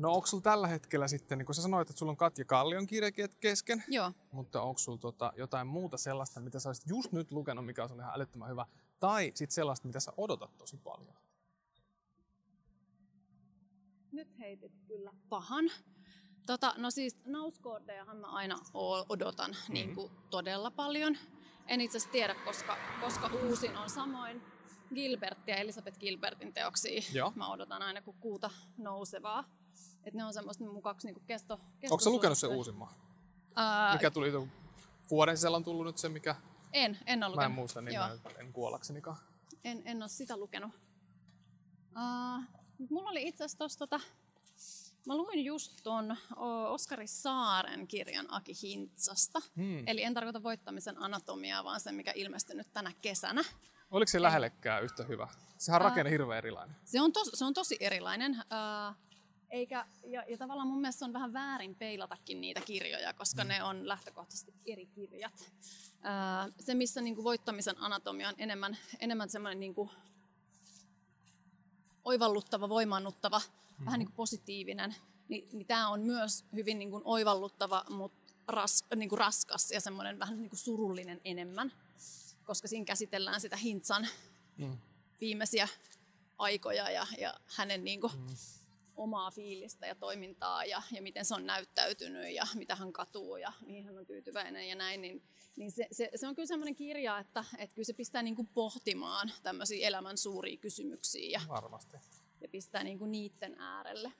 No onko sulla tällä hetkellä sitten, niin kun sä sanoit, että sulla on Katja Kallion kirja kesken, Joo. mutta onko sulla tota, jotain muuta sellaista, mitä sä olisit just nyt lukenut, mikä on ihan älyttömän hyvä, tai sitten sellaista, mitä sä odotat tosi paljon? Nyt heitit kyllä pahan. Tota, no siis nauskoodejahan mä aina odotan mm-hmm. niin kuin todella paljon. En itse asiassa tiedä, koska, koska uusin on samoin Gilbert ja Elisabeth Gilbertin teoksia. Joo. Mä odotan aina kuin kuuta nousevaa. Et ne on semmoista mun kaksi niin kesto, kesto Onko sä lukenut sen uusimman? Ää... Mikä tuli vuoden sisällä on tullut nyt se, mikä... En, en ole lukenut. Mä en muista niin en kuollaksenikaan. En, en ole sitä lukenut. Uh, mulla oli itse asiassa tota, Mä luin just ton Oskari Saaren kirjan Aki Hintsasta. Hmm. Eli en tarkoita voittamisen anatomiaa, vaan sen, mikä ilmestynyt tänä kesänä. Oliko se lähellekään yhtä hyvä? Sehän on rakenne hirveän erilainen. Se on, tos, se on tosi erilainen. Äh, eikä, ja, ja tavallaan mun mielestä on vähän väärin peilatakin niitä kirjoja, koska ne on lähtökohtaisesti eri kirjat. Äh, se, missä niin kuin voittamisen anatomia on enemmän, enemmän semmoinen niin kuin oivalluttava, voimannuttava, mm-hmm. vähän niin kuin positiivinen, niin, niin tämä on myös hyvin niin kuin oivalluttava, mutta ras, niin kuin raskas ja semmoinen vähän niin kuin surullinen enemmän, koska siinä käsitellään sitä Hintsan mm. viimeisiä aikoja ja, ja hänen niin kuin, mm. Omaa fiilistä ja toimintaa ja, ja miten se on näyttäytynyt ja mitä hän katuu ja mihin hän on tyytyväinen ja näin, niin niin se, se, se on kyllä semmoinen kirja, että, että kyllä se pistää niin kuin pohtimaan tämmöisiä elämän suuria kysymyksiä ja, Varmasti. ja pistää niin kuin niiden äärelle.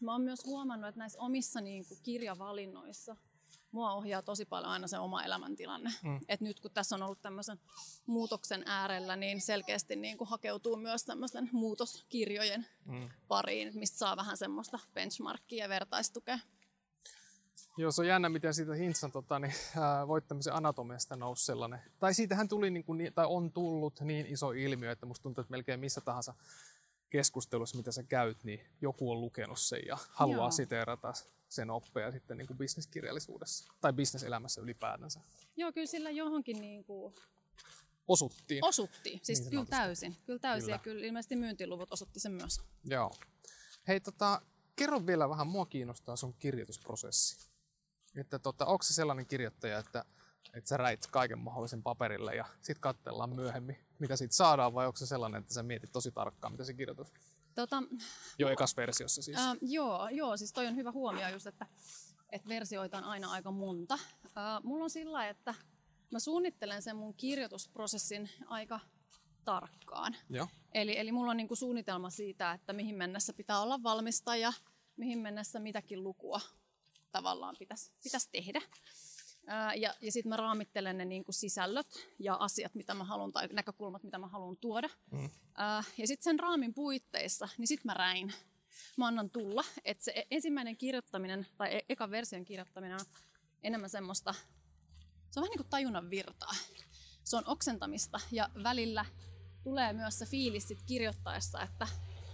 Mä oon myös huomannut, että näissä omissa niin kuin kirjavalinnoissa mua ohjaa tosi paljon aina se oma elämäntilanne. Mm. Et nyt kun tässä on ollut tämmöisen muutoksen äärellä, niin selkeästi niin kuin hakeutuu myös tämmöisen muutoskirjojen mm. pariin, mistä saa vähän semmoista benchmarkkia ja vertaistukea. Joo, se on jännä, miten siitä Hintsan tota, niin, ää, voittamisen anatomiasta nousi sellainen. Tai siitähän tuli, niin kuin, tai on tullut niin iso ilmiö, että musta tuntuu, että melkein missä tahansa keskustelussa, mitä sä käyt, niin joku on lukenut sen ja haluaa Joo. siteerata sen oppeja sitten niin kuin bisneskirjallisuudessa tai bisneselämässä ylipäätänsä. Joo, kyllä sillä johonkin niin kuin osuttiin. Osuttiin, siis Niin kyllä täysin. Kyllä täysin Kyllä. ja kyllä ilmeisesti myyntiluvut osoitti sen myös. Joo. Hei, tota, kerro vielä vähän, mua kiinnostaa sun kirjoitusprosessi. Että tota, onko se sellainen kirjoittaja, että, että sä räit kaiken mahdollisen paperille ja sitten katsellaan myöhemmin, mitä siitä saadaan, vai onko se sellainen, että sä mietit tosi tarkkaan, mitä sä kirjoitat? Tota, Jo ekas versiossa siis. ää, joo, joo, siis toi on hyvä huomio just, että, että versioita on aina aika monta. Ää, mulla on sillä että mä suunnittelen sen mun kirjoitusprosessin aika tarkkaan. Joo. Eli, eli mulla on niinku suunnitelma siitä, että mihin mennessä pitää olla valmista ja mihin mennessä mitäkin lukua tavallaan pitäisi pitäis tehdä. Ää, ja ja sitten mä raamittelen ne niinku sisällöt ja asiat, mitä mä haluan, tai näkökulmat, mitä mä haluan tuoda. Mm. Ää, ja sitten sen raamin puitteissa, niin sitten mä räin. Mä annan tulla, että se ensimmäinen kirjoittaminen, tai e- ekan version kirjoittaminen on enemmän semmoista, se on vähän niin kuin tajunnan virtaa. Se on oksentamista ja välillä tulee myös se fiilis sit kirjoittaessa, että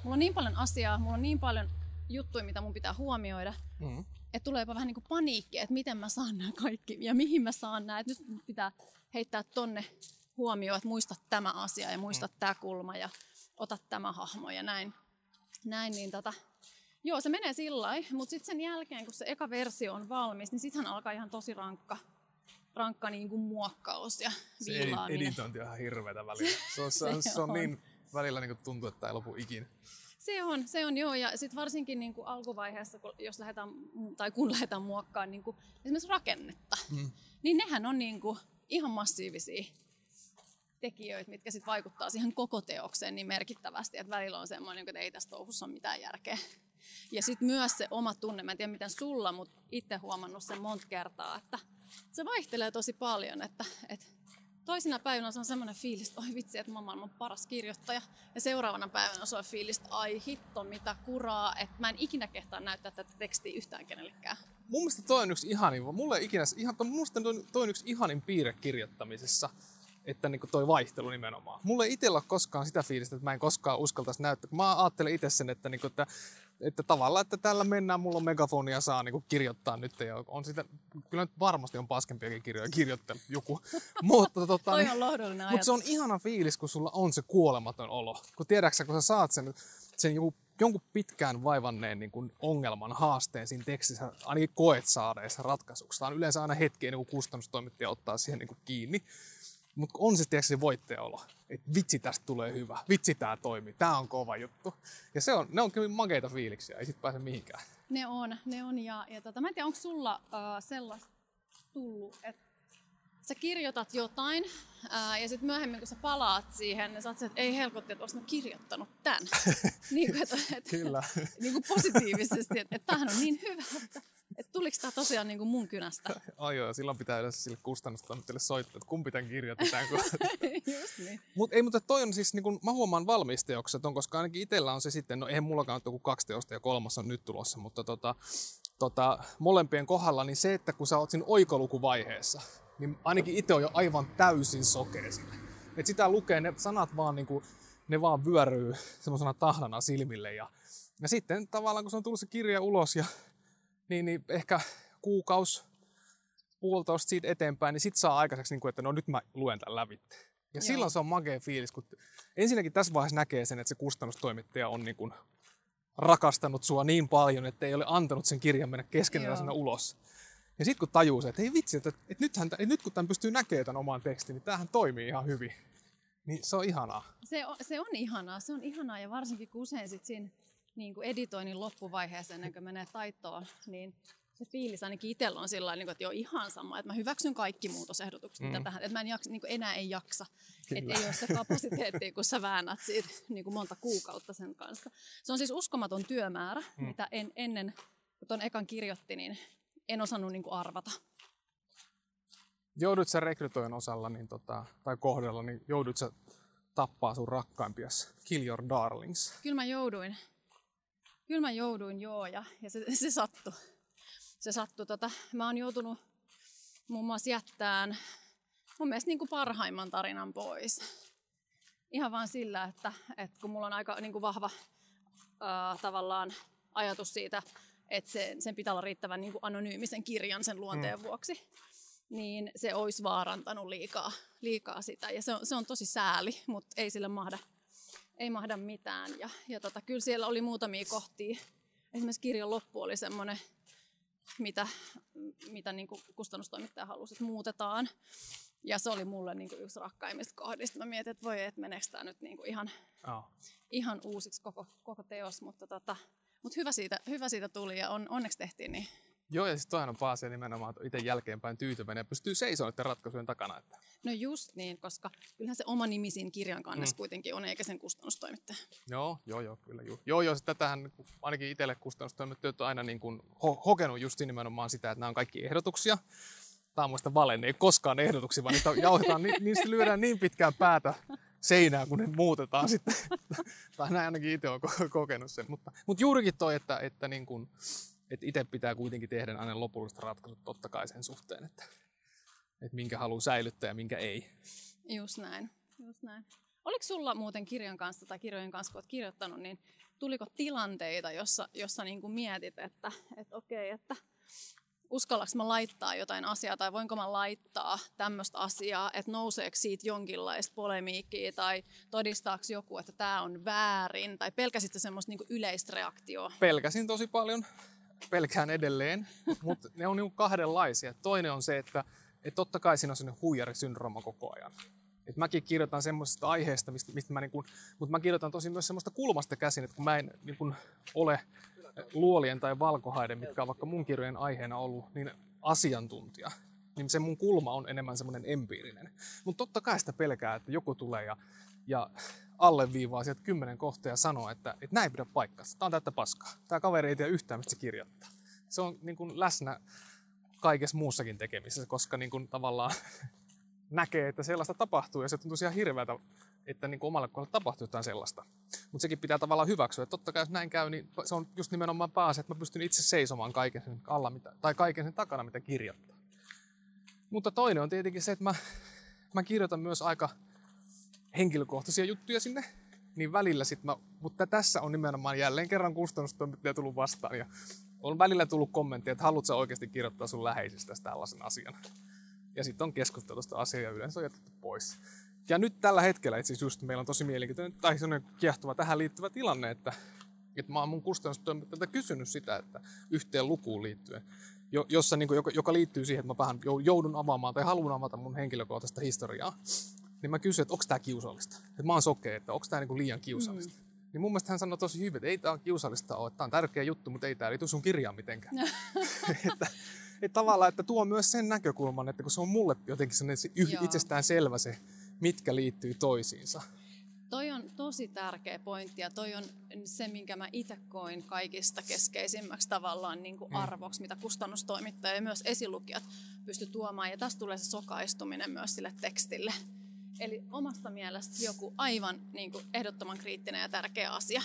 mulla on niin paljon asiaa, mulla on niin paljon juttuja, mitä mun pitää huomioida, Mm. Että tulee jopa vähän niin kuin paniikki, että miten mä saan nämä kaikki ja mihin mä saan nämä. Että nyt pitää heittää tonne huomioon, että muista tämä asia ja muista mm. tämä kulma ja ota tämä hahmo ja näin. Näin, niin tota, joo, se menee sillä mutta sitten sen jälkeen, kun se eka versio on valmis, niin sittenhän alkaa ihan tosi rankka, rankka niin kuin muokkaus ja Se viilaaminen. editointi on ihan hirveätä välillä. Se on, se on, Se se on on. niin välillä niin tuntuu, että ei lopu ikinä. Se on, se on joo. Ja sitten varsinkin niin kuin alkuvaiheessa, kun, jos lähdetään, tai kun lähdetään muokkaamaan niin kuin esimerkiksi rakennetta, Mm. niin nehän on niin kuin ihan massiivisia tekijöitä, mitkä sitten vaikuttaa siihen koko teokseen niin merkittävästi, että välillä on semmoinen, että ei tässä touhussa ole mitään järkeä. Ja sitten myös se oma tunne, mä en tiedä miten sulla, mutta itse huomannut sen monta kertaa, että se vaihtelee tosi paljon, että, että toisina päivinä se on semmoinen fiilis, että oi vitsi, että mä oon maailman paras kirjoittaja. Ja seuraavana päivänä se on fiilis, että ai hitto, mitä kuraa, että mä en ikinä kehtaa näyttää tätä tekstiä yhtään kenellekään. Mun mielestä toi on yksi ihanin, mulle ikinä, ihan, mun mielestä toi, on yksi ihanin piirre kirjoittamisessa, että niin toi vaihtelu nimenomaan. Mulle ei itsellä ole koskaan sitä fiilistä, että mä en koskaan uskaltaisi näyttää. Mä ajattelen itse sen, että, niin kuin, että, että tavallaan, että tällä mennään, mulla on megafoni ja saa niin kuin, kirjoittaa nyt. Ja on sitä, kyllä nyt varmasti on paskempiakin kirjoja kirjoittanut joku. Mutta tota, Toi niin- on lohdullinen Mutta se on ihana fiilis, kun sulla on se kuolematon olo. Kun tiedäksä, kun sä saat sen, sen joku, jonkun pitkään vaivanneen niin kuin ongelman, haasteen siinä tekstissä, ainakin koet saadeessa ratkaisuksi. Tämä on yleensä aina hetki ennen kuin kustannustoimittaja ottaa siihen niin kuin kiinni. Mutta on se, tiedätkö, se voittajaolo. Että vitsi, tästä tulee hyvä. Vitsi, tämä toimii. Tämä on kova juttu. Ja se on, ne on kyllä makeita fiiliksiä. Ei sit pääse mihinkään. Ne on, ne on. Ja, ja tota, mä en tiedä, onko sulla uh, sellaista tullut, että sä kirjoitat jotain ää, ja sitten myöhemmin kun sä palaat siihen, niin sä oot että ei helpotti, että olis mä kirjoittanut tämän. niin kuin, että, että, Kyllä. niin kuin positiivisesti, että, että tämähän on niin hyvä, että tuliko tämä tosiaan niin kuin mun kynästä. Ai joo, silloin pitää yleensä sille kustannustoimittajalle soittaa, että kumpi tämän kirjoitetaan. Kun... Just niin. Mut ei, mutta toi on siis, niin kun, mä huomaan valmisteokset on, koska ainakin itsellä on se sitten, no eihän mullakaan ole kuin kaksi teosta ja kolmas on nyt tulossa, mutta tota, tota, molempien kohdalla, niin se, että kun sä oot siinä oikolukuvaiheessa, niin ainakin itse on jo aivan täysin sokea siinä. Et sitä lukee, ne sanat vaan niin kuin, ne vaan vyöryy semmoisena tahnana silmille ja, ja sitten tavallaan kun se on tullut se kirja ulos ja niin, niin ehkä kuukaus, puolitoista siitä eteenpäin, niin sit saa aikaiseksi, niin kuin, että no nyt mä luen tämän lävitte. Ja Joo. silloin se on makea fiilis, kun ensinnäkin tässä vaiheessa näkee sen, että se kustannustoimittaja on niin kuin rakastanut sua niin paljon, että ei ole antanut sen kirjan mennä keskeneräisenä Joo. ulos. Ja sitten kun tajuu se, että ei vitsi, että, että, nythän, että nyt kun tämän pystyy näkemään tämän oman tekstin, niin tämähän toimii ihan hyvin. Niin se on ihanaa. Se on, se on ihanaa, se on ihanaa ja varsinkin kun usein sit siinä niin kuin editoinnin loppuvaiheessa ennen kuin menee taittoon, niin se fiilis ainakin itsellä on sillä lailla, että joo ihan sama, että mä hyväksyn kaikki muutosehdotukset, mm. mitä tähän, että mä en jaksa, niin enää ei jaksa, että Kyllä. ei ole se kapasiteetti, kun sä väännät siitä niin kuin monta kuukautta sen kanssa. Se on siis uskomaton työmäärä, mm. mitä en, ennen, kun ton ekan kirjoitti, niin en osannut niin kuin arvata. Joudut sä rekrytoijan osalla niin tota, tai kohdalla, niin joudut sä tappaa sun rakkaimpias. Kill your darlings. Kyllä mä jouduin. Kyllä mä jouduin, joo, ja, ja se, se sattui. Se sattui. Tota, mä oon joutunut muun muassa jättämään mun mielestä niin kuin parhaimman tarinan pois. Ihan vaan sillä, että, että kun mulla on aika niin kuin vahva ää, tavallaan ajatus siitä, että se, sen pitää olla riittävän niin kuin anonyymisen kirjan sen luonteen mm. vuoksi, niin se olisi vaarantanut liikaa, liikaa sitä. Ja se on, se on tosi sääli, mutta ei sille mahda, ei mahda mitään. Ja, ja tota, kyllä siellä oli muutamia kohtia. Esimerkiksi kirjan loppu oli semmoinen, mitä, mitä niin kuin kustannustoimittaja halusi, että muutetaan. Ja se oli mulle niin kuin yksi rakkaimmista kohdista. Mä mietin, että voi, että meneekö tämä nyt niin kuin ihan, Oh. ihan uusiksi koko, koko teos. Mutta, tota, mutta hyvä, siitä, hyvä siitä tuli ja on, onneksi tehtiin niin. Joo, ja sitten toinen on paha asia nimenomaan, että itse jälkeenpäin tyytyväinen ja pystyy seisomaan niiden ratkaisujen takana. Että No just niin, koska kyllähän se oma nimi siinä kirjan kannessa mm. kuitenkin on, eikä sen kustannustoimittaja. Joo, joo, joo, kyllä. Joo, joo, joo tätähän niin kuin ainakin itselle kustannustoimittajat on aina niin kuin ho- hokenut just nimenomaan sitä, että nämä on kaikki ehdotuksia. Tämä on muista vale, ne ei koskaan ehdotuksia, vaan niistä jauhetaan, ni- niistä lyödään niin pitkään päätä seinään, kun ne muutetaan sitten. tai näin ainakin itse olen ko- kokenut sen. Mutta, mutta juurikin toi, että, että, niin kuin, että itse pitää kuitenkin tehdä aina lopulliset ratkaisut totta kai sen suhteen, että, että minkä haluaa säilyttää ja minkä ei. Just näin, just näin. Oliko sulla muuten kirjan kanssa tai kirjojen kanssa, kun olet kirjoittanut, niin tuliko tilanteita, jossa, jossa niin kuin mietit, että, että okei, että uskallaks mä laittaa jotain asiaa tai voinko mä laittaa tämmöistä asiaa, että nouseeko siitä jonkinlaista polemiikkiä tai todistaako joku, että tämä on väärin tai pelkäsitkö semmoista niin yleistä reaktioa? pelkäsin tosi paljon, pelkään edelleen, mutta ne on niinku kahdenlaisia. Toinen on se, että, että totta kai siinä on sellainen huijarisyndrooma koko ajan. Et mäkin kirjoitan semmoisesta aiheesta, mistä, mistä mä niinku, mutta mä kirjoitan tosi myös semmoista kulmasta käsin, että kun mä en niinku ole luolien tai valkohaiden, mitkä on vaikka mun kirjojen aiheena ollut, niin asiantuntija, niin se mun kulma on enemmän semmoinen empiirinen. Mutta totta kai sitä pelkää, että joku tulee ja, ja alleviivaa sieltä kymmenen kohtaa ja sanoo, että, että näin pidä paikkansa. Tämä on täyttä paskaa. Tämä kaveri ei tiedä yhtään, mistä se kirjoittaa. Se on niin kuin läsnä kaikessa muussakin tekemisessä, koska niin kuin tavallaan näkee, että sellaista tapahtuu ja se tuntuu ihan hirveältä, että niin kuin omalle kohdalle tapahtuu jotain sellaista. Mutta sekin pitää tavallaan hyväksyä. Että totta kai jos näin käy, niin se on just nimenomaan pääasia, että mä pystyn itse seisomaan kaiken sen alla, mitä, tai kaiken sen takana, mitä kirjoittaa. Mutta toinen on tietenkin se, että mä, mä kirjoitan myös aika henkilökohtaisia juttuja sinne, niin välillä sit mä, mutta tässä on nimenomaan jälleen kerran kustannustoimittaja tullut vastaan ja on välillä tullut kommentteja, että haluatko oikeasti kirjoittaa sun läheisistä tällaisen asian. Ja sitten on keskusteltu tästä asiaa ja yleensä on jätetty pois. Ja nyt tällä hetkellä itse just meillä on tosi mielenkiintoinen tai sellainen kiehtova tähän liittyvä tilanne, että, että mä oon mun kustannustoimittajalta kysynyt sitä, että yhteen lukuun liittyen, jo, jossa, niin kuin, joka, joka liittyy siihen, että mä vähän joudun avaamaan tai haluan avata mun henkilökohtaista historiaa, niin mä kysyin, että onko tämä kiusallista. Että mä oon sokea, että onko tämä niinku liian kiusallista. Mm. Niin mun mielestä hän sanoi tosi hyvin, että ei tämä kiusallista ole, että tämä on tärkeä juttu, mutta ei tämä liity sun kirjaan mitenkään. että, että tavallaan, että tuo myös sen näkökulman, että kun se on mulle jotenkin yh- itsestään selvä se, mitkä liittyy toisiinsa. Toi on tosi tärkeä pointti ja toi on se, minkä mä itse koin kaikista keskeisimmäksi tavallaan niin kuin arvoksi, mitä kustannustoimittaja ja myös esilukijat pysty tuomaan. Ja tästä tulee se sokaistuminen myös sille tekstille. Eli omasta mielestä joku aivan niin kuin ehdottoman kriittinen ja tärkeä asia.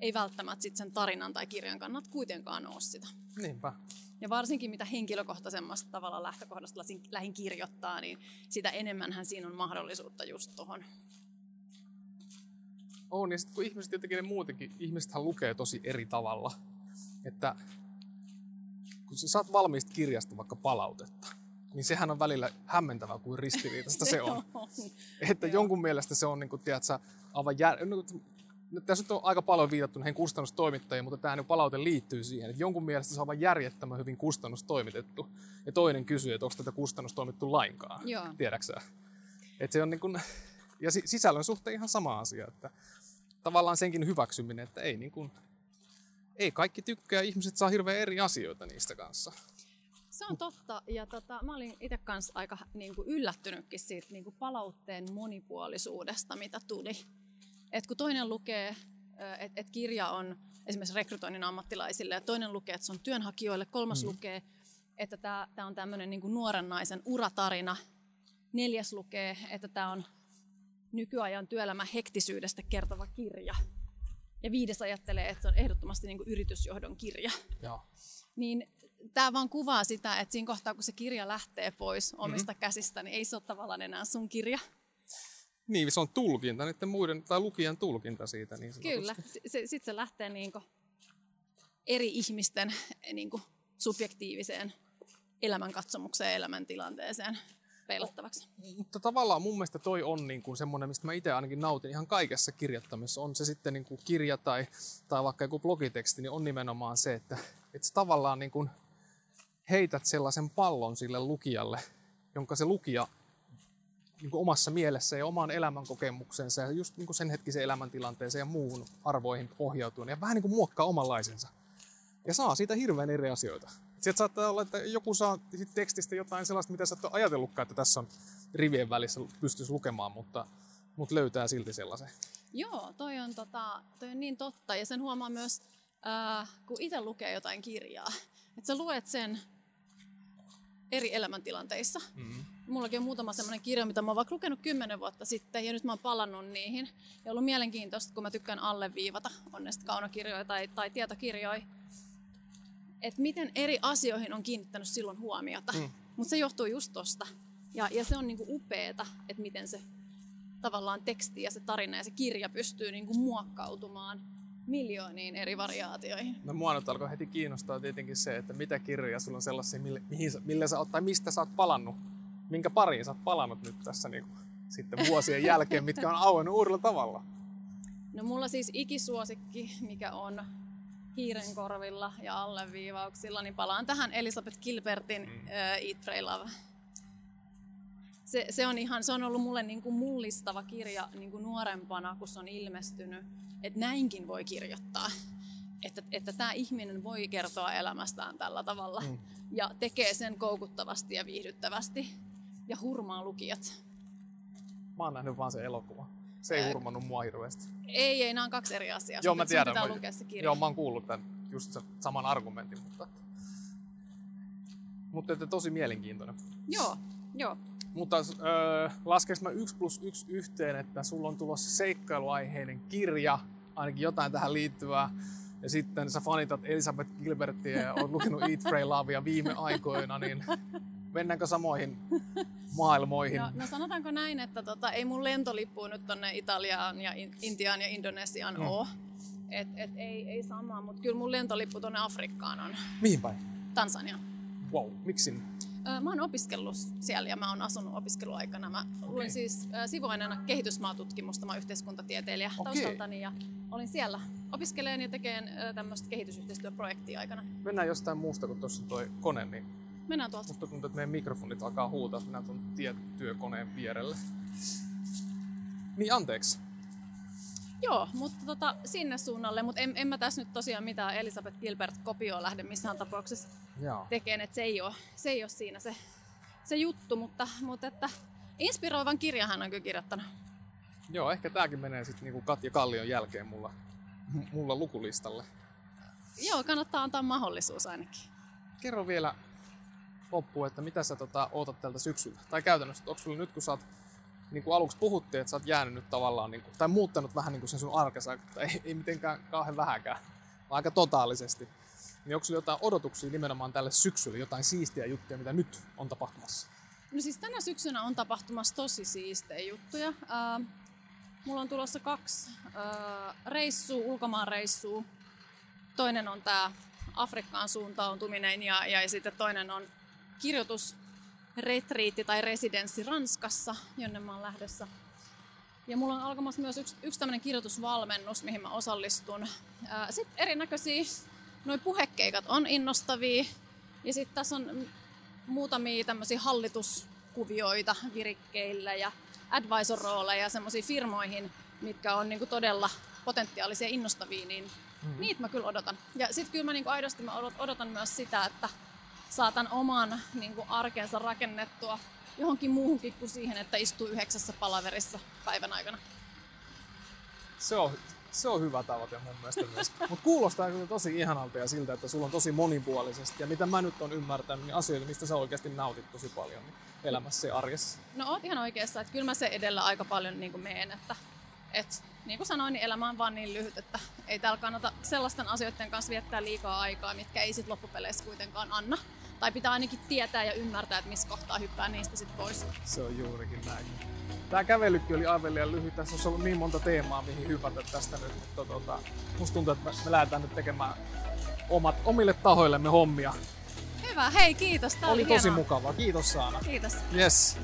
Ei välttämättä sit sen tarinan tai kirjan kannat kuitenkaan ole sitä. Niinpä. Ja varsinkin mitä henkilökohtaisemmasta tavalla lähtökohdasta lähin kirjoittaa, niin sitä enemmän siinä on mahdollisuutta just tuohon. On, ja sitten kun ihmiset jotenkin ne muutenkin, ihmisethän lukee tosi eri tavalla. Että kun sä saat valmiista kirjasta vaikka palautetta, niin sehän on välillä hämmentävää kuin ristiriitasta se on. Että jonkun mielestä se on, niin kuin, tiedätkö, aivan jär... no, tässä on aika paljon viitattu näihin kustannustoimittajiin, mutta tämä palaute liittyy siihen, että jonkun mielestä se on aivan järjettömän hyvin kustannustoimitettu. Ja toinen kysyy, että onko tätä kustannustoimittu lainkaan, Joo. tiedäksä? Että se on niin kuin, ja sisällön suhteen ihan sama asia, että tavallaan senkin hyväksyminen, että ei, niin kuin, ei kaikki tykkää, ihmiset saa hirveän eri asioita niistä kanssa. Se on totta, ja tota, mä olin itse kanssa aika niin kuin yllättynytkin siitä niin kuin palautteen monipuolisuudesta, mitä tuli. Et kun toinen lukee, että et kirja on esimerkiksi rekrytoinnin ammattilaisille, ja toinen lukee, että se on työnhakijoille, kolmas mm. lukee, että tämä on tämmöinen niin nuoren naisen uratarina, neljäs lukee, että tämä on nykyajan työelämän hektisyydestä kertova kirja. Ja viides ajattelee, että se on ehdottomasti niin kuin yritysjohdon kirja. Joo. Niin tämä vaan kuvaa sitä, että siinä kohtaa, kun se kirja lähtee pois omista mm-hmm. käsistä, niin ei se ole tavallaan enää sun kirja. Niin, se on tulkinta, niiden muiden, tai lukijan tulkinta siitä. Niin Kyllä, sitten se lähtee niinku eri ihmisten niinku subjektiiviseen elämänkatsomukseen ja elämäntilanteeseen peilattavaksi. Mutta tavallaan mun mielestä toi on niin kuin semmoinen, mistä mä itse ainakin nautin ihan kaikessa kirjoittamisessa. On se sitten niin kuin kirja tai, tai vaikka joku blogiteksti, niin on nimenomaan se, että, että sä tavallaan niin kuin heität sellaisen pallon sille lukijalle, jonka se lukija niin kuin omassa mielessä ja omaan elämänkokemuksensa ja just niin kuin sen hetkisen elämäntilanteeseen ja muuhun arvoihin ohjautuen ja vähän niin kuin muokkaa omanlaisensa. Ja saa siitä hirveän eri asioita. Sieltä saattaa olla, että joku saa tekstistä jotain sellaista, mitä sä et ole ajatellutkaan, että tässä on rivien välissä pystyisi lukemaan, mutta, mutta löytää silti sellaisen. Joo, toi on, tota, toi on niin totta. Ja sen huomaa myös, äh, kun itse lukee jotain kirjaa, että sä luet sen eri elämäntilanteissa. Mm-hmm. Mullakin on muutama semmoinen kirja, mitä mä oon vaikka lukenut kymmenen vuotta sitten, ja nyt mä oon palannut niihin. Ja ollut mielenkiintoista, kun mä tykkään alleviivata, on ne kaunokirjoja tai, tai tietokirjoja, että miten eri asioihin on kiinnittänyt silloin huomiota. Mm. Mutta se johtuu just tosta. Ja, ja se on niinku upeeta, että miten se tavallaan teksti ja se tarina ja se kirja pystyy niinku muokkautumaan miljooniin eri variaatioihin. No mua nyt alkoi heti kiinnostaa tietenkin se, että mitä kirjoja sulla on sellaisia, mille, mihin, mille sä oot, tai mistä sä oot palannut, minkä pariin sä oot palannut nyt tässä niinku, sitten vuosien jälkeen, mitkä on auennut uudella tavalla. No mulla siis ikisuosikki, mikä on hiiren korvilla ja alleviivauksilla, niin palaan tähän Elisabeth Gilbertin mm. uh, Eat, Pray, Love. Se, se, on ihan, se on ollut mulle niin kuin mullistava kirja niin kuin nuorempana, kun se on ilmestynyt, että näinkin voi kirjoittaa. Että, että tämä ihminen voi kertoa elämästään tällä tavalla mm. ja tekee sen koukuttavasti ja viihdyttävästi ja hurmaa lukijat. Mä oon nähnyt vaan se elokuva. Se ei hurmannut mua hirveästi. Ei, ei, nämä on kaksi eri asiaa. Joo, mä tiedän. Mä, lukea se kirja. Joo, mä oon kuullut tämän, just sen saman argumentin, mutta... Mutta että tosi mielenkiintoinen. Joo, joo. Mutta öö, laskeeko mä yksi plus yksi yhteen, että sulla on tulossa seikkailuaiheinen kirja, ainakin jotain tähän liittyvää, ja sitten sä fanitat Elisabeth Gilbertia ja oot lukenut Eat, Pray, Lovea viime aikoina, niin mennäänkö samoihin maailmoihin? No, no sanotaanko näin, että tota, ei mun lentolippu nyt tonne Italiaan ja Intiaan ja Indonesiaan mm. ole. Et, et ei, ei samaa, mutta kyllä mun lentolippu tonne Afrikkaan on. Mihin päin? Tansania. Wow, miksi? Mä oon opiskellut siellä ja mä oon asunut opiskeluaikana. Mä okay. luin siis sivuaineena kehitysmaatutkimusta, mä oon yhteiskuntatieteilijä okay. taustaltani ja olin siellä opiskelemaan ja tekemään tämmöistä kehitysyhteistyöprojektia aikana. Mennään jostain muusta kuin tuossa toi kone, niin Mennään tuolta. Musta tuntuu, että meidän mikrofonit alkaa huutaa, että mennään tuon tiettyökoneen vierelle. Niin, anteeksi. Joo, mutta tota, sinne suunnalle, mutta en, en mä tässä nyt tosiaan mitään Elisabeth Gilbert kopioa lähde missään tapauksessa. Tekemään, että se ei ole, se ei ole siinä se, se juttu, mutta, mutta että inspiroivan kirjan hän on kyllä kirjoittanut. Joo, ehkä tämäkin menee sitten niinku Katja Kallion jälkeen mulla, mulla lukulistalle. Joo, kannattaa antaa mahdollisuus ainakin. Kerro vielä loppuun, että mitä sä tota, ootat tältä syksyllä? Tai käytännössä, onko sulla nyt kun sä oot, niin kuin aluksi puhuttiin, että sä oot jäänyt nyt tavallaan, niin kuin, tai muuttanut vähän niin kuin sen sun arkesa, tai ei, ei mitenkään kauhean vähäkään, vaan aika totaalisesti. Niin onko sulla jotain odotuksia nimenomaan tälle syksylle, jotain siistiä juttuja, mitä nyt on tapahtumassa? No siis tänä syksynä on tapahtumassa tosi siistejä juttuja. Uh, mulla on tulossa kaksi uh, reissua, ulkomaan reissua. Toinen on tämä Afrikkaan suuntautuminen ja, ja sitten toinen on kirjoitusretriitti tai residenssi Ranskassa, jonne mä oon lähdössä. Ja mulla on alkamassa myös yksi, yksi tämmöinen kirjoitusvalmennus, mihin mä osallistun. Sitten erinäköisiä noi puhekeikat on innostavia. Ja sitten tässä on muutamia tämmöisiä hallituskuvioita virikkeillä ja advisor-rooleja semmoisiin firmoihin, mitkä on niinku todella potentiaalisia innostavia, niin mm-hmm. niitä mä kyllä odotan. Ja sitten kyllä mä niinku aidosti mä odotan myös sitä, että saatan oman niin kuin arkensa rakennettua johonkin muuhunkin kuin siihen, että istuu yhdeksässä palaverissa päivän aikana. Se on, se on hyvä tavoite mun mielestä myös. Mutta kuulostaa kyllä tosi ihanalta ja siltä, että sulla on tosi monipuolisesti. Ja mitä mä nyt on ymmärtänyt, niin asioita, mistä sä oikeasti nautit tosi paljon niin elämässä ja arjessa. No oot ihan oikeassa, että kyllä mä se edellä aika paljon niin kuin meen, että, että niin kuin sanoin, niin elämä on vaan niin lyhyt, että ei täällä kannata sellaisten asioiden kanssa viettää liikaa aikaa, mitkä ei sitten loppupeleissä kuitenkaan anna. Tai pitää ainakin tietää ja ymmärtää, että missä kohtaa hyppää niistä sitten pois. Se on juurikin näin. Tämä kävelykin oli aivan liian lyhyt. Tässä on ollut niin monta teemaa, mihin hypätä tästä nyt. Mutta tota, musta tuntuu, että me lähdetään nyt tekemään omat, omille tahoillemme hommia. Hyvä, hei kiitos. Tää oli, oli tosi mukavaa. Kiitos Saana. Kiitos. Yes.